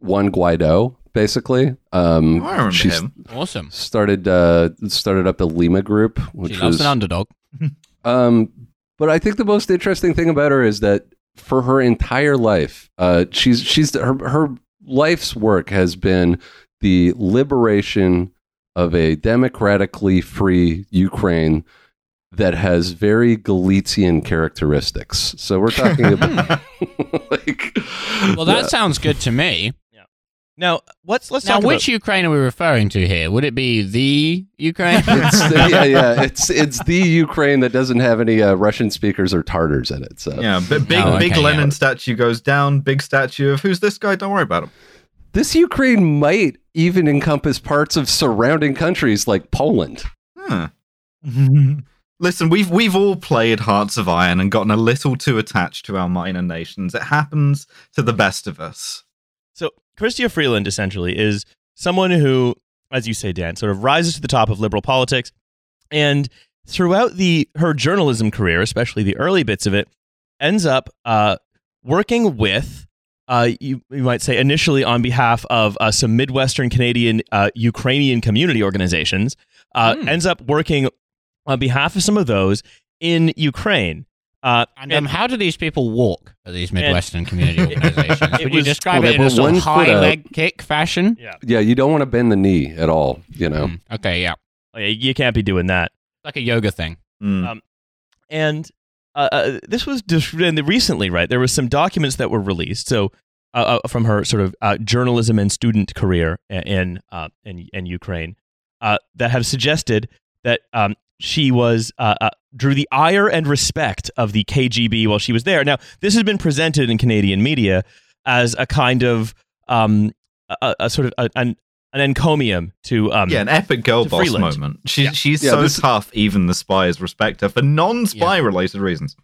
Speaker 4: Juan Guaido, basically. Um,
Speaker 5: I remember
Speaker 4: she
Speaker 5: him.
Speaker 2: Awesome.
Speaker 4: started uh, started up the Lima Group, which
Speaker 2: She loves
Speaker 4: was
Speaker 2: an underdog.
Speaker 4: um, but I think the most interesting thing about her is that for her entire life, uh, she's she's her her life's work has been the liberation of a democratically free Ukraine that has very Galician characteristics. So we're talking about like
Speaker 2: Well, that sounds good to me. Yeah.
Speaker 1: Now, let's let's
Speaker 2: Now,
Speaker 1: talk
Speaker 2: which Ukraine are we referring to here? Would it be the Ukraine?
Speaker 4: It's the, yeah, yeah. It's it's the Ukraine that doesn't have any uh, Russian speakers or Tartars in it. So
Speaker 5: Yeah, b- big
Speaker 2: Oh,
Speaker 5: big Lenin
Speaker 2: yeah.
Speaker 5: statue goes down. Big statue of who's this guy? Don't worry about him.
Speaker 4: this Ukraine might even encompass parts of surrounding countries like Poland.
Speaker 5: Huh. Listen, we've we've all played Hearts of Iron and gotten a little too attached to our minor nations. It happens to the best of us.
Speaker 1: So, Chrystia Freeland essentially is someone who, as you say, Dan, sort of rises to the top of liberal politics, and throughout the her journalism career, especially the early bits of it, ends up uh, working with. Uh, you, you might say initially on behalf of uh, some Midwestern Canadian uh, Ukrainian community organizations, uh,
Speaker 2: Hmm.
Speaker 1: ends up working on behalf of some of those in Ukraine. Uh,
Speaker 2: And um, how do these people walk at these Midwestern community organizations?
Speaker 1: it
Speaker 2: Would you
Speaker 1: was-
Speaker 2: describe
Speaker 4: Well,
Speaker 2: it in a sort
Speaker 4: one
Speaker 2: of high
Speaker 4: up.
Speaker 2: leg kick fashion?
Speaker 1: yeah,
Speaker 4: Yeah, you don't want to bend the knee at all. You know.
Speaker 2: Mm, Okay, yeah.
Speaker 1: Oh, yeah, you can't be doing that.
Speaker 2: Like a yoga thing.
Speaker 5: Mm.
Speaker 1: Um, and uh, uh, this was just and recently, right? There was some documents that were released. So uh, uh, from her sort of uh, journalism and student career in uh, in, in Ukraine, uh, that have suggested that um, she was uh, uh, drew the ire and respect of the KGB while she was there. Now, this has been presented in Canadian media as a kind of um, a, a- a sort of a, an an encomium to um,
Speaker 5: yeah, an epic girl boss
Speaker 1: Freeland.
Speaker 5: moment. She,
Speaker 1: Yeah.
Speaker 5: She's
Speaker 4: Yeah,
Speaker 5: so
Speaker 4: this-
Speaker 5: tough, even the spies respect her for non-spy related reasons.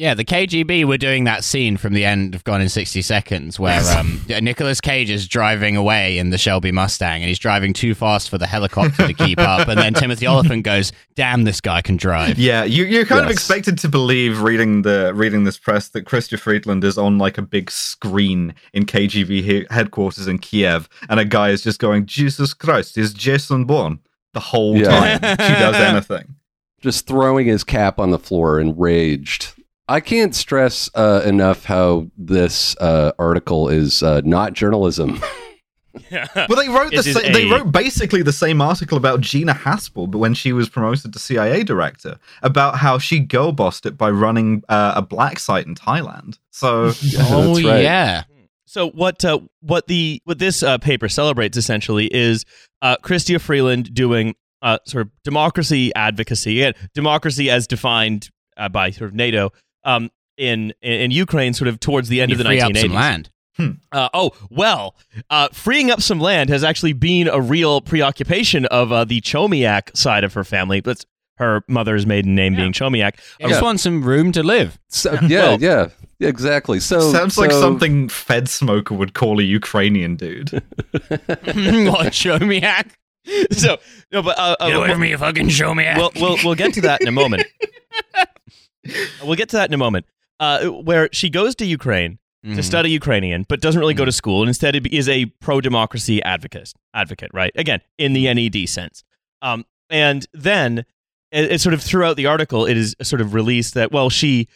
Speaker 2: Yeah, the KGB were doing that scene from the end of Gone in 60 Seconds where um, Nicolas Cage is driving away in the Shelby Mustang and he's driving too fast for the helicopter to keep up. And then Timothy Olyphant goes, Damn, this guy can drive.
Speaker 5: Yeah, you, you're kind of expected to believe reading the reading this press that Chrystia Freeland is on like a big screen in KGB he- headquarters in Kiev, and a guy is just going, "Jesus Christ, is Jason Bourne?" the whole
Speaker 4: Yeah.
Speaker 5: time she does anything.
Speaker 4: just throwing his cap on the floor, enraged. I can't stress uh, enough how this uh, article is uh, not journalism. Yeah.
Speaker 5: Well, they wrote the
Speaker 1: It is
Speaker 5: sa- they wrote basically the same article about Gina Haspel, but when she was promoted to CIA director, about how she girl bossed it by running uh, a black site in Thailand. So
Speaker 2: oh,
Speaker 4: right.
Speaker 2: yeah.
Speaker 1: So what uh, what the what this uh, paper celebrates essentially is uh, Chrystia Freeland doing uh, sort of democracy advocacy and democracy as defined uh, by sort of NATO um, in, in in Ukraine, sort of towards the end
Speaker 2: You
Speaker 1: of the
Speaker 2: free up some land.
Speaker 1: Uh, oh well, uh, freeing up some land has actually been a real preoccupation of uh, the Chomiak side of her family. That's her mother's maiden name being Chomiak.
Speaker 2: I just want some room to live.
Speaker 4: So, yeah,
Speaker 1: Well-
Speaker 4: yeah, exactly. So
Speaker 5: sounds like something Fed smoker would call a Ukrainian dude.
Speaker 2: what, show me hack?
Speaker 1: So no, but uh, uh,
Speaker 2: Get away from me, you fucking show me
Speaker 1: we'll, we'll we'll get to that in a moment. we'll get to that in a moment. Uh, where she goes to Ukraine
Speaker 2: Mhm.
Speaker 1: to study Ukrainian, but doesn't really go to school, and instead is a pro democracy advocate. Advocate, right? Again, in the NED sense. Um, and then it, it's sort of throughout the article, it is sort of released that well, she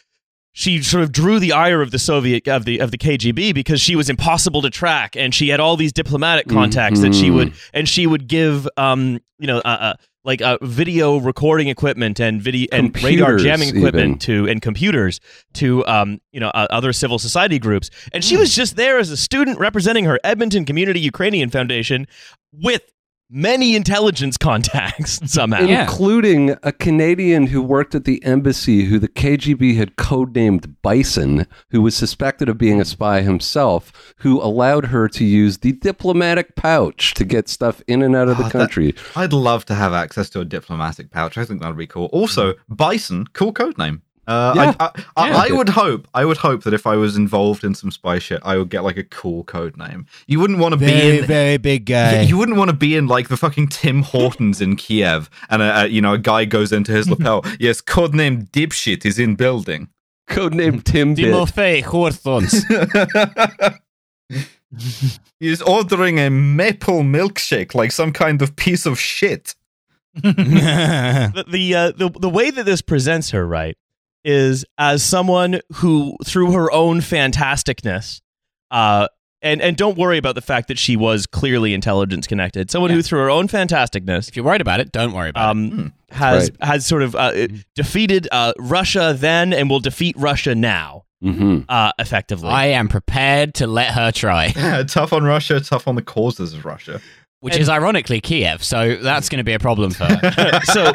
Speaker 1: she sort of drew the ire of the Soviet of the of the KGB because she was impossible to track, and she had all these diplomatic contacts that she would and she would give um you know uh, uh like uh, video recording equipment and video and radar jamming equipment
Speaker 4: even.
Speaker 1: to and computers to um you know uh, other civil society groups and
Speaker 4: Hmm.
Speaker 1: she was just there as a student representing her Edmonton Community Ukrainian Foundation with many intelligence contacts somehow
Speaker 2: Yeah.
Speaker 4: including a Canadian who worked at the embassy who the KGB had codenamed Bison, who was suspected of being a spy himself, who allowed her to use the diplomatic pouch to get stuff in and out of the
Speaker 5: Oh, that-
Speaker 4: country.
Speaker 5: I'd love to have access to a diplomatic pouch. I think that'd be cool. Also, mm. Bison, cool code name. Uh,
Speaker 4: Yeah.
Speaker 5: I, I, I,
Speaker 4: Yeah.
Speaker 5: I would hope, I would hope that if I was involved in some spy shit, I would get like a cool code name. You wouldn't want to be in.
Speaker 2: very big
Speaker 5: guy. you wouldn't want to be in like the fucking Tim Hortons in Kiev, and a, a, you know a guy goes into his lapel. Yes, codename dipshit is in building.
Speaker 4: Codenamed Tim.
Speaker 2: Timofey Hortons.
Speaker 5: He's ordering a maple milkshake like some kind of piece of shit.
Speaker 1: the the, uh, the the way that this presents her right is as someone who through her own fantasticness uh and and don't worry about the fact that she was clearly intelligence connected someone who through her own fantasticness
Speaker 2: if you're worried about it, don't worry about
Speaker 1: um
Speaker 5: Hmm.
Speaker 1: has
Speaker 4: right.
Speaker 1: has sort of uh, defeated uh Russia then and will defeat Russia now
Speaker 4: hmm
Speaker 1: uh effectively
Speaker 2: I am prepared to let her try,
Speaker 5: tough on Russia, tough on the causes of Russia.
Speaker 2: which is ironically Kiev, so that's going to be a problem for her.
Speaker 1: so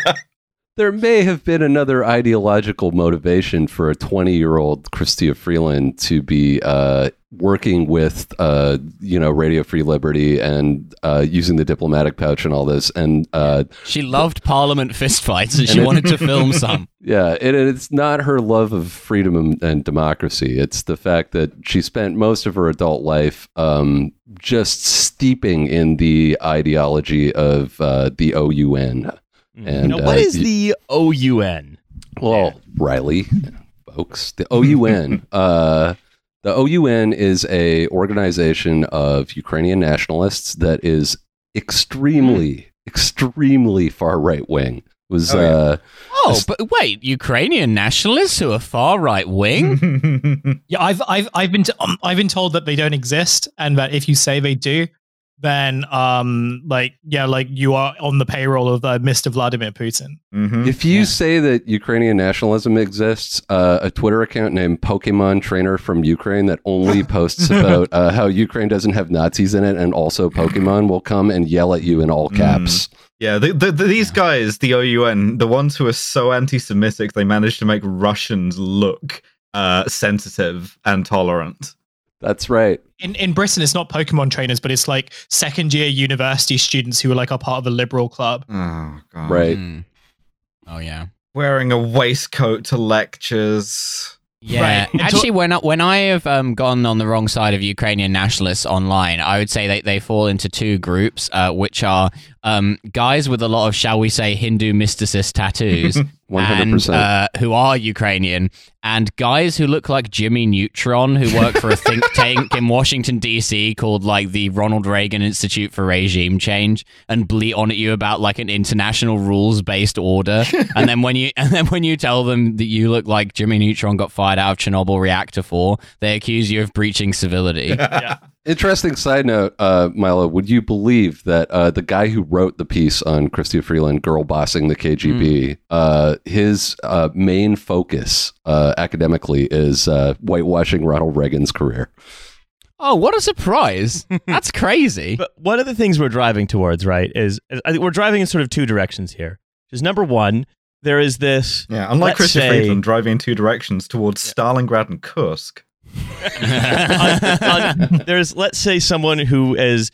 Speaker 4: There may have been another ideological motivation for a 20 year old Chrystia Freeland to be uh, working with, uh, you know, Radio Free Liberty and uh, using the diplomatic pouch and all this. And uh,
Speaker 2: She loved Parliament fistfights and she
Speaker 4: it-
Speaker 2: wanted to film some.
Speaker 4: yeah, it, it's not her love of freedom and, and democracy. It's the fact that she spent most of her adult life um, just steeping in the ideology of uh, the OUN. And,
Speaker 1: now what
Speaker 4: uh,
Speaker 1: is the OUN
Speaker 4: Well, Riley, folks. The OUN. uh, the OUN is a organization of Ukrainian nationalists that is extremely, extremely far right wing. Was
Speaker 5: Oh, yeah.
Speaker 4: uh,
Speaker 2: Oh,
Speaker 4: This-
Speaker 2: but wait, Ukrainian nationalists who are far right wing?
Speaker 3: Yeah, I've I've I've been t- um, I've been told that they don't exist, and that if you say they do, then um like yeah, like you are on the payroll of uh, Mr. Vladimir Putin.
Speaker 5: Mhm.
Speaker 4: If you
Speaker 3: Yeah.
Speaker 4: say that Ukrainian nationalism exists, uh, a Twitter account named Pokemon Trainer from Ukraine that only posts about uh, how Ukraine doesn't have Nazis in it and also Pokemon will come and yell at you in all caps.
Speaker 5: Yeah, the, the, the, these guys, the OUN, the ones who are so anti-Semitic, they managed to make Russians look uh, sensitive and tolerant.
Speaker 4: That's right.
Speaker 3: In in Britain, it's not Pokemon trainers, but it's like second year university students who are like are part of a liberal club.
Speaker 5: Oh god!
Speaker 4: Right.
Speaker 2: Hmm. Oh yeah.
Speaker 5: wearing a waistcoat to lectures.
Speaker 2: Yeah,
Speaker 3: Right.
Speaker 2: Actually, when I, when I have um, gone on the wrong side of Ukrainian nationalists online, I would say they, they fall into two groups, uh, which are um, guys with a lot of, shall we say, Hindu mysticist tattoos,
Speaker 4: One hundred
Speaker 2: and
Speaker 4: percent.
Speaker 2: uh, who are Ukrainian, and guys who look like Jimmy Neutron, who work for a think tank in Washington D.C. called like the Ronald Reagan Institute for Regime Change, and bleat on at you about like an international rules based order. and then when you and then when you tell them that you look like Jimmy Neutron got fired out of Chernobyl reactor four, they accuse you of breaching civility.
Speaker 4: Interesting side note, uh, Milo. Would you believe that uh, the guy who wrote the piece on Chrystia Freeland girl bossing the KGB, uh, his uh, main focus uh, academically is uh, whitewashing Ronald Reagan's career?
Speaker 2: oh, what a surprise! That's crazy.
Speaker 1: But one of the things we're driving towards, right, is, is I think we're driving in sort of two directions here. Is number one, there is this.
Speaker 5: Yeah, unlike
Speaker 1: Let's
Speaker 5: Christian
Speaker 1: say-
Speaker 5: driving in two directions towards Stalingrad and Kursk.
Speaker 1: On- on- there's let's say someone who is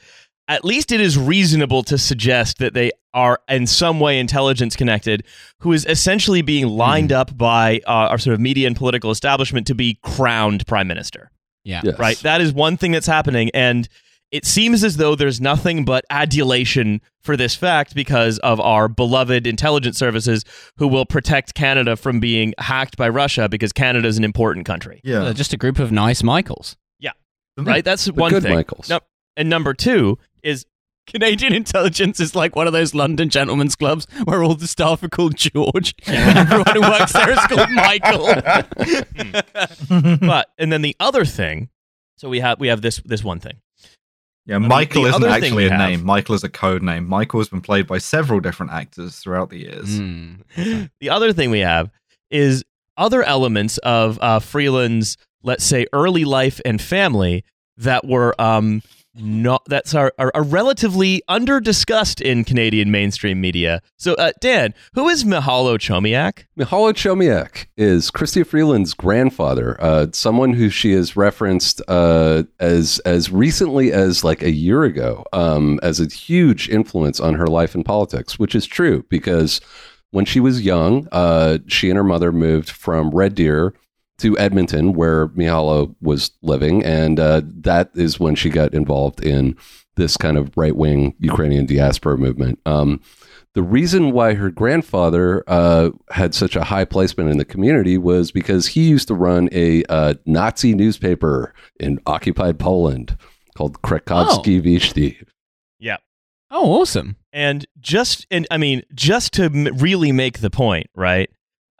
Speaker 1: at least it is reasonable to suggest that they are in some way intelligence connected who is essentially being lined up by uh, our sort of media and political establishment to be crowned prime minister
Speaker 2: yeah.
Speaker 4: Yes.
Speaker 1: right that is one thing that's happening and it seems as though there's nothing but adulation for this fact because of our beloved intelligence services who will protect Canada from being hacked by Russia because Canada is an important country.
Speaker 5: Yeah.
Speaker 2: They're just a group of nice Michaels. Yeah. Mm-hmm.
Speaker 1: Right? That's
Speaker 4: The
Speaker 1: one
Speaker 4: good
Speaker 1: thing.
Speaker 4: Michaels.
Speaker 1: No, and number two is
Speaker 2: Canadian intelligence is like one of those London gentlemen's clubs where all the staff are called George. and everyone who works there is called Michael. Hmm.
Speaker 1: but and then the other thing so we have we have this this one thing.
Speaker 5: Yeah,
Speaker 1: the
Speaker 5: Michael isn't actually a
Speaker 1: have-
Speaker 5: name. Michael is a code name. Michael has been played by several different actors throughout the years.
Speaker 2: Hmm.
Speaker 1: The other thing we have is other elements of uh, Freeland's, let's say, early life and family that were um, not that's are, are, are relatively under discussed in Canadian mainstream media. So, uh, Dan, who is Mihalo Chomiak?
Speaker 4: Mihailo Chomiak is Chrystia Freeland's grandfather, uh, someone who she has referenced uh, as as recently as like a year ago um, as a huge influence on her life and politics, which is true because when she was young, uh, she and her mother moved from Red Deer to Edmonton, where Mihailo was living, and uh, that is when she got involved in this kind of right wing Ukrainian diaspora movement. Um, the reason why her grandfather uh, had such a high placement in the community was because he used to run a uh, Nazi newspaper in occupied Poland called Krakivski Visti.
Speaker 1: Yeah.
Speaker 2: Oh, awesome.
Speaker 1: And just and I mean, just to m- really make the point, right?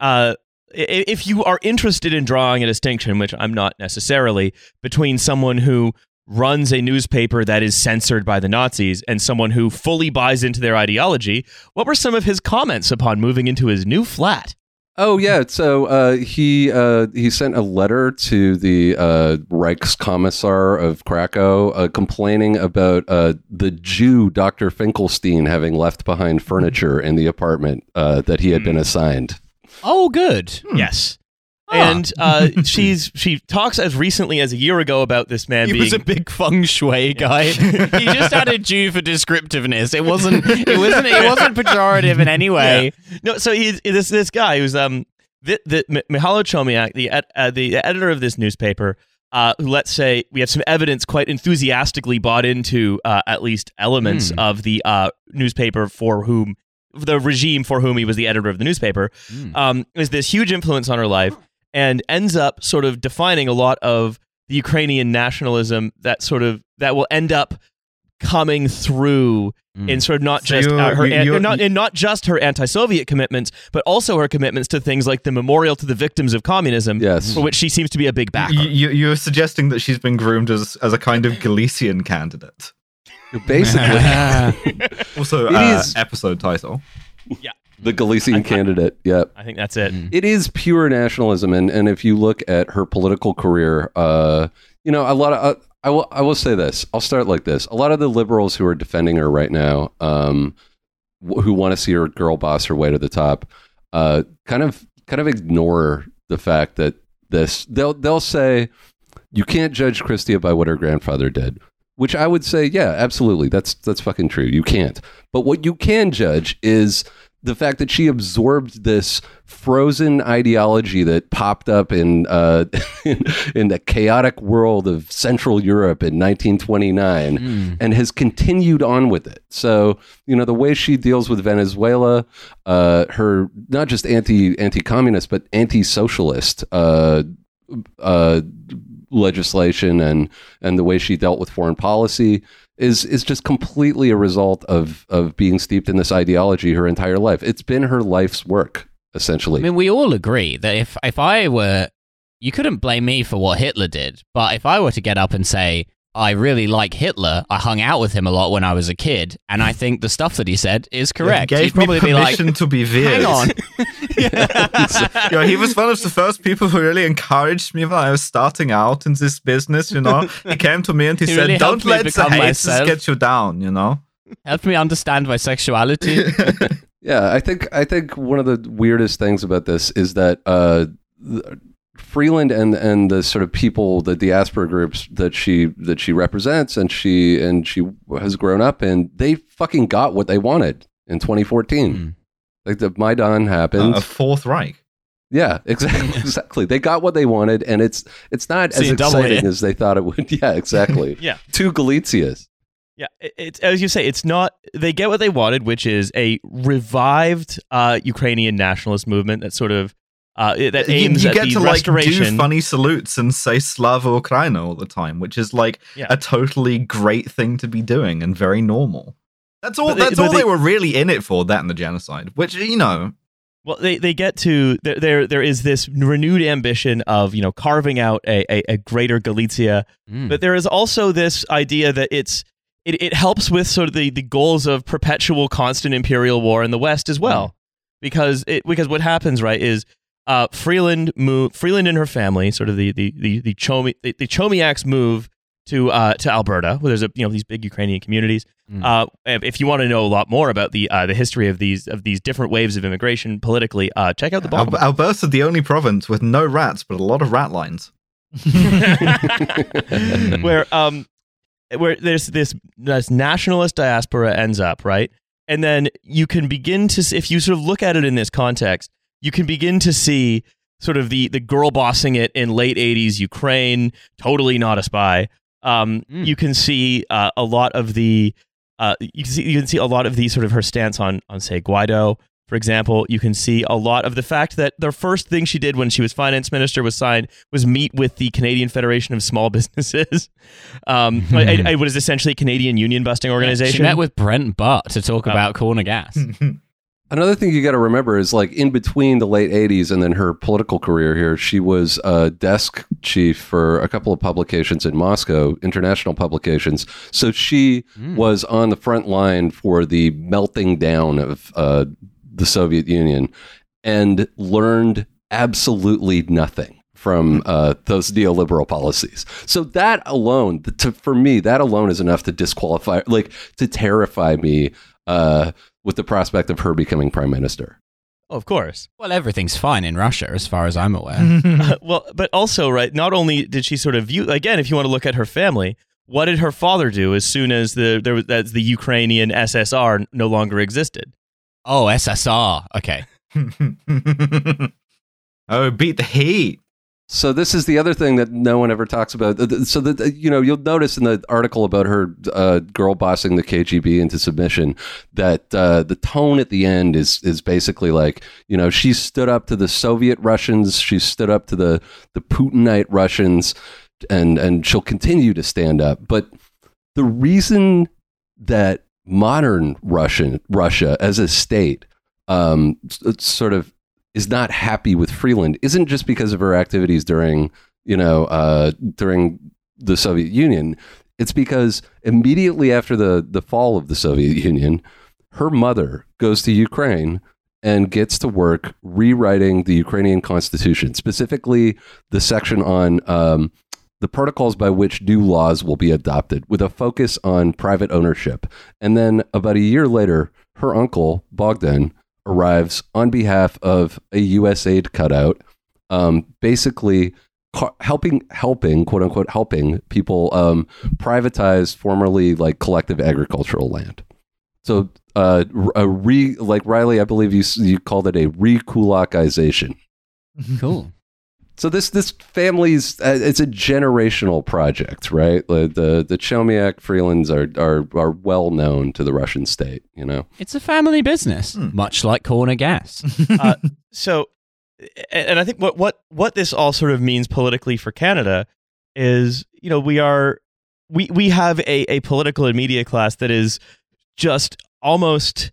Speaker 1: Uh, i- if you are interested in drawing a distinction, which I'm not necessarily, between someone who runs a newspaper that is censored by the Nazis and someone who fully buys into their ideology, what were some of his comments upon moving into his new flat?
Speaker 4: Oh yeah, so uh, he uh, he sent a letter to the uh, Reichskommissar of Krakow uh, complaining about uh, the Jew Dr. Finkelstein having left behind furniture in the apartment uh, that he had been assigned.
Speaker 2: Oh, good.
Speaker 1: Yes.
Speaker 2: Ah.
Speaker 1: And uh, she's she talks as recently as a year ago about this man
Speaker 2: He
Speaker 1: being
Speaker 2: was a big feng shui guy. he just added Jew for descriptiveness. It wasn't. It wasn't. It wasn't pejorative in any way.
Speaker 1: No, so he's this this guy who's um the, the M- Mihailo Chomiak, the uh, the editor of this newspaper, uh, who let's say we have some evidence quite enthusiastically bought into uh, at least elements
Speaker 2: Hmm.
Speaker 1: of the uh, newspaper for whom the regime for whom he was the editor of the newspaper
Speaker 2: Hmm.
Speaker 1: um, is this huge influence on her life. and ends up sort of defining a lot of the Ukrainian nationalism that sort of that will end up coming through
Speaker 2: Mm.
Speaker 1: in sort of not
Speaker 5: So
Speaker 1: just
Speaker 5: you're-
Speaker 1: uh, her
Speaker 5: you-
Speaker 1: an-
Speaker 5: you're-
Speaker 1: not in not just her anti-Soviet commitments, but also her commitments to things like the memorial to the victims of communism,
Speaker 4: Yes.
Speaker 1: for which she seems to be a big backer.
Speaker 5: You, you, you're suggesting that she's been groomed as, as a kind of Galician candidate.
Speaker 4: Basically,
Speaker 5: Also,
Speaker 4: It
Speaker 5: uh,
Speaker 4: is-
Speaker 5: episode title. Yeah.
Speaker 4: The Galician candidate. Yep.
Speaker 1: I think that's it.
Speaker 2: Mm.
Speaker 4: it is pure nationalism and and if you look at her political career uh you know a lot of uh, I will I will say this I'll start like this a lot of the liberals who are defending her right now um wh- who want to see her girl boss her way to the top uh kind of kind of ignore the fact that this they'll they'll say you can't judge Chrystia by what her grandfather did which I would say yeah absolutely that's that's fucking true you can't but what you can judge is the fact that she absorbed this frozen ideology that popped up in uh, in, in the chaotic world of Central Europe in 1929
Speaker 2: Mm.
Speaker 4: and has continued on with it. So you know the way she deals with Venezuela, uh, her not just anti anti communist but anti socialist uh, uh, legislation and and the way she dealt with foreign policy is is just completely a result of of being steeped in this ideology her entire life. It's been her life's work essentially.
Speaker 2: I mean, we all agree that if if I were, you couldn't blame me for what Hitler did, but if I were to get up and say I really like Hitler, I hung out with him a lot when I was a kid, and I think the stuff that he said is correct,
Speaker 5: He
Speaker 2: you'd
Speaker 5: gave
Speaker 2: probably
Speaker 5: me
Speaker 2: be like,
Speaker 5: permission to be weird.
Speaker 2: hang on,
Speaker 5: you know, he was one of the first people who really encouraged me when I was starting out in this business. You know, he came to me and he,
Speaker 2: He
Speaker 5: said,
Speaker 2: really
Speaker 5: "Don't let the
Speaker 2: become
Speaker 5: haters get you down." You know.
Speaker 2: help me understand my sexuality.
Speaker 4: Yeah, I think I think one of the weirdest things about this is that uh, th- Freeland and and the sort of people, that the diaspora groups that she that she represents and she and she has grown up in, they fucking got what they wanted in 2014.
Speaker 2: Mm.
Speaker 4: Like the Maidan happened.
Speaker 5: a Fourth Reich.
Speaker 4: yeah, exactly. Exactly. They got what they wanted, and it's it's not
Speaker 2: See,
Speaker 4: as exciting as they thought it would. Yeah, exactly.
Speaker 1: Yeah.
Speaker 4: Two Galicias.
Speaker 1: Yeah, it's as you say, it's not. They get what they wanted, which is a revived uh, Ukrainian nationalist movement that sort of uh, it- that
Speaker 5: You,
Speaker 1: aims
Speaker 5: you
Speaker 1: at
Speaker 5: get
Speaker 1: the
Speaker 5: to like
Speaker 1: restoration.
Speaker 5: do funny salutes and say "Slava Ukraina" all the time, which is like
Speaker 1: Yeah.
Speaker 5: a totally great thing to be doing and very normal. That's all.
Speaker 1: But they-
Speaker 5: that's
Speaker 1: but
Speaker 5: all
Speaker 1: they-
Speaker 5: they were really in it for. That and the genocide, which you know,
Speaker 1: Well, they, they get to there, there. There is this renewed ambition of you know carving out a, a, a greater Galicia,
Speaker 2: Mm.
Speaker 1: but there is also this idea that it's it, it helps with sort of the, the goals of perpetual constant imperial war in the West as well, because it because what happens right is uh, Freeland move Freeland and her family, sort of the the the the, Chomi, the, the Chomiaks move to uh, to Alberta, where there's a you know these big Ukrainian communities.
Speaker 2: Mm.
Speaker 1: Uh, if if you want to know a lot more about the uh, the history of these of these different waves of immigration politically, uh, check out the
Speaker 5: Al- Alberta's the only province with no rats, but a lot of rat lines.
Speaker 1: where um where there's this this nationalist diaspora ends up right and then you can begin to if you sort of look at it in this context you can begin to see sort of the the girl bossing it in late 80s ukraine totally not a spy um
Speaker 2: Mm.
Speaker 1: you can see uh, a lot of the uh you can see you can see a lot of the sort of her stance on on say Guaidó for example, you can see a lot of the fact that the first thing she did when she was finance minister was signed was meet with the Canadian Federation of Small Businesses, um, I- I- what is essentially a Canadian union busting organization.
Speaker 2: She met with Brent Butt to talk
Speaker 1: Oh.
Speaker 2: about corner gas.
Speaker 4: Another thing you got to remember is like in between the late 80s and then her political career here, she was a desk chief for a couple of publications in Moscow, international publications. So she
Speaker 2: Mm.
Speaker 4: was on the front line for the melting down of uh, the Soviet Union and learned absolutely nothing from uh, those neoliberal policies. So that alone, to, for me, that alone is enough to disqualify, like to terrify me uh, with the prospect of her becoming prime minister.
Speaker 1: Of course.
Speaker 2: Well, everything's fine in Russia, as far as I'm aware.
Speaker 1: Uh, well, but also, right, not only did she sort of view, again, if you want to look at her family, what did her father do as soon as the there was as the Ukrainian SSR no longer existed?
Speaker 2: oh, SSR. Okay.
Speaker 5: oh, beat the heat.
Speaker 4: So this is the other thing that no one ever talks about. So that you know, you'll notice in the article about her uh, girl bossing the KGB into submission that uh, the tone at the end is is basically like you know she stood up to the Soviet Russians, she stood up to the the Putinite Russians, and and she'll continue to stand up. But the reason that modern Russian Russia as a state um, sort of is not happy with Freeland isn't just because of her activities during you know uh, during the Soviet Union. It's because immediately after the the fall of the Soviet Union, her mother goes to Ukraine and gets to work rewriting the Ukrainian constitution, specifically the section on um, the protocols by which new laws will be adopted, with a focus on private ownership. And then about a year later, her uncle Bogdan arrives on behalf of a USAID cutout, um, basically ca- helping helping quote unquote helping people um, privatize formerly like collective agricultural land. So uh, a re like Riley, I believe you you called it a rekulakization.
Speaker 2: Cool.
Speaker 4: So this this family's uh, it's a generational project, right? The the, the Chomiak Freelands are, are are well known to the Russian state. You know,
Speaker 2: It's a family business,
Speaker 5: Hmm.
Speaker 2: much like corner gas.
Speaker 1: so and and I think what what what this all sort of means politically for Canada is you know we are we we have a a political and media class that is just almost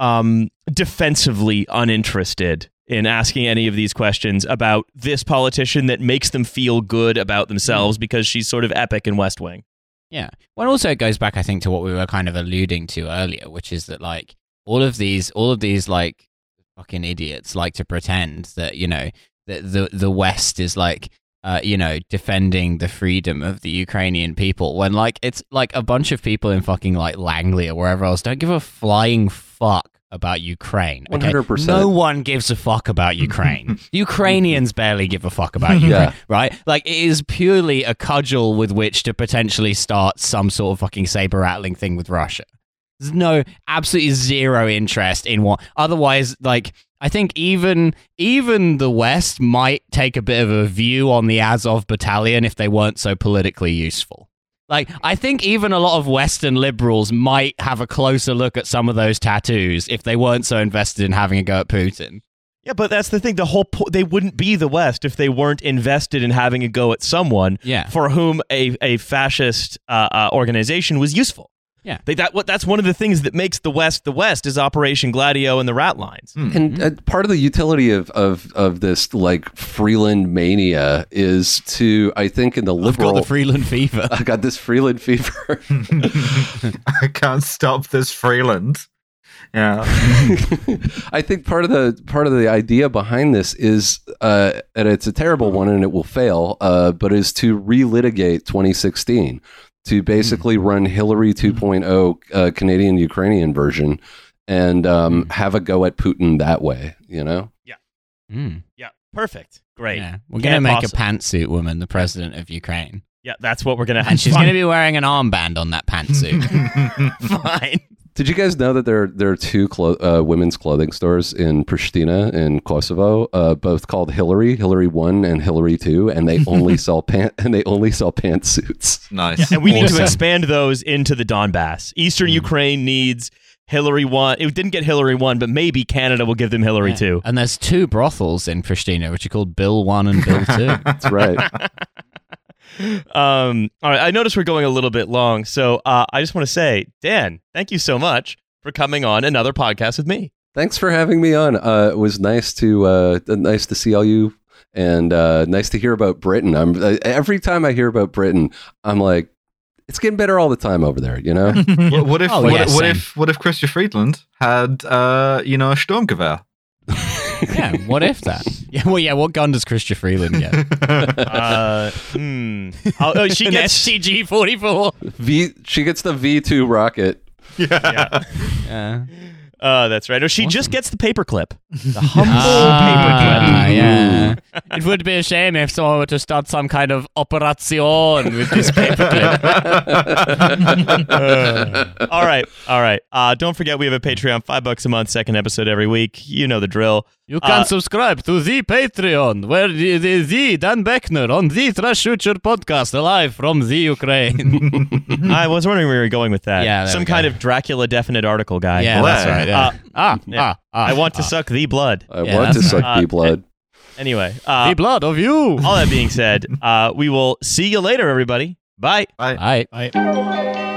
Speaker 1: um defensively uninterested in asking any of these questions about this politician that makes them feel good about themselves because she's sort of epic in West Wing.
Speaker 2: Yeah. Well, also it goes back, I think, to what we were kind of alluding to earlier, which is that like all of these, all of these like fucking idiots like to pretend that you know that the the West is like. Uh, you know, defending the freedom of the Ukrainian people when, like, it's like a bunch of people in fucking like Langley or wherever else don't give a flying fuck about Ukraine.
Speaker 4: 100%.
Speaker 2: No one gives a fuck about Ukraine. Ukrainians barely give a fuck about Ukraine
Speaker 4: Yeah.
Speaker 2: right? Like it is purely a cudgel with which to potentially start some sort of fucking saber rattling thing with Russia. There's no absolutely zero interest in what. Otherwise, like I think even even the West might take a bit of a view on the Azov battalion if they weren't so politically useful. Like I think even a lot of Western liberals might have a closer look at some of those tattoos if they weren't so invested in having a go at Putin.
Speaker 1: Yeah, but that's the thing. The whole po- they wouldn't be the West if they weren't invested in having a go at someone
Speaker 2: Yeah.
Speaker 1: for whom a, a fascist uh, uh, organization was useful.
Speaker 2: Yeah.
Speaker 1: They, that what that's one of the things that makes the West the West is Operation Gladio and the rat lines.
Speaker 4: and uh, part of the utility of, of of this like Freeland mania is to, I think, in the
Speaker 2: I've
Speaker 4: liberal.
Speaker 2: got the Freeland fever.
Speaker 4: I got this Freeland fever.
Speaker 5: I can't stop this Freeland. Yeah.
Speaker 4: I think part of the part of the idea behind this is, uh, and it's a terrible one, and it will fail, uh, but is to relitigate 2016 to basically run Hillary 2.0 uh, Canadian Ukrainian version and um, have a go at Putin that way. You know,
Speaker 2: Mm.
Speaker 1: Yeah, perfect, great.
Speaker 2: Yeah, we're gonna make
Speaker 1: possibly-
Speaker 2: a pantsuit woman the president of Ukraine,
Speaker 1: Yeah, that's what we're gonna have.
Speaker 2: and she's gonna be wearing an armband on that pantsuit.
Speaker 1: fine.
Speaker 4: Did you guys know that there there are two clo- uh, women's clothing stores in Pristina in Kosovo, uh, both called Hillary, Hillary One and Hillary Two, and they only sell pant and they only sell pantsuits.
Speaker 5: nice.
Speaker 1: And we need to expand those into the Donbass. Eastern Ukraine needs Hillary one. It didn't get Hillary one, but maybe Canada will give them Hillary
Speaker 2: Yeah.
Speaker 1: two.
Speaker 2: And there's two brothels in Pristina, which are called Bill One and Bill Two.
Speaker 4: That's right.
Speaker 1: um, all right, I noticed we're going a little bit long, so uh, I just want to say, Dan, thank you so much for coming on another podcast with me.
Speaker 4: Thanks for having me on. Uh, it was nice to uh, nice to see all you, and uh, nice to hear about Britain. I'm uh, every time I hear about Britain, I'm like, it's getting better all the time over there. You know,
Speaker 5: What, what if
Speaker 2: Oh,
Speaker 5: what,
Speaker 2: yeah,
Speaker 5: what if what if Chrystia Freeland had uh you know a Sturmgewehr?
Speaker 2: yeah, what if that? Yeah, well, yeah. What gun does Chrystia Freeland get?
Speaker 1: Uh, hmm. Oh, oh, she gets.
Speaker 2: STG forty four.
Speaker 4: V. She gets the V two rocket.
Speaker 1: yeah.
Speaker 2: Yeah.
Speaker 1: Oh, that's right. No, she just gets the paperclip. The humble
Speaker 2: Ah,
Speaker 1: paperclip.
Speaker 2: yeah. it would be a shame if someone were to start some kind of operation with this paperclip.
Speaker 1: all right, all right. Uh, don't forget we have a Patreon, five bucks a month, second episode every week. You know the drill.
Speaker 2: You can
Speaker 1: Uh,
Speaker 2: subscribe to the Patreon, where the, the, the Dan Boeckner on the Trash Future podcast, live from the Ukraine.
Speaker 1: I was wondering where you were going with that.
Speaker 2: Yeah,
Speaker 1: some kind
Speaker 2: go.
Speaker 1: of Dracula definite article guy.
Speaker 2: yeah,
Speaker 5: Well,
Speaker 2: that's right. Yeah.
Speaker 1: uh,
Speaker 2: ah,
Speaker 1: yeah.
Speaker 2: ah, ah,
Speaker 1: I want to
Speaker 2: ah.
Speaker 1: suck the blood.
Speaker 4: I
Speaker 2: Yeah,
Speaker 4: want to suck
Speaker 1: right.
Speaker 4: the blood.
Speaker 1: Anyway, uh,
Speaker 2: the blood of you.
Speaker 1: all that being said, uh, we will see you later, everybody. Bye.
Speaker 5: Bye.
Speaker 2: Bye.
Speaker 3: Right.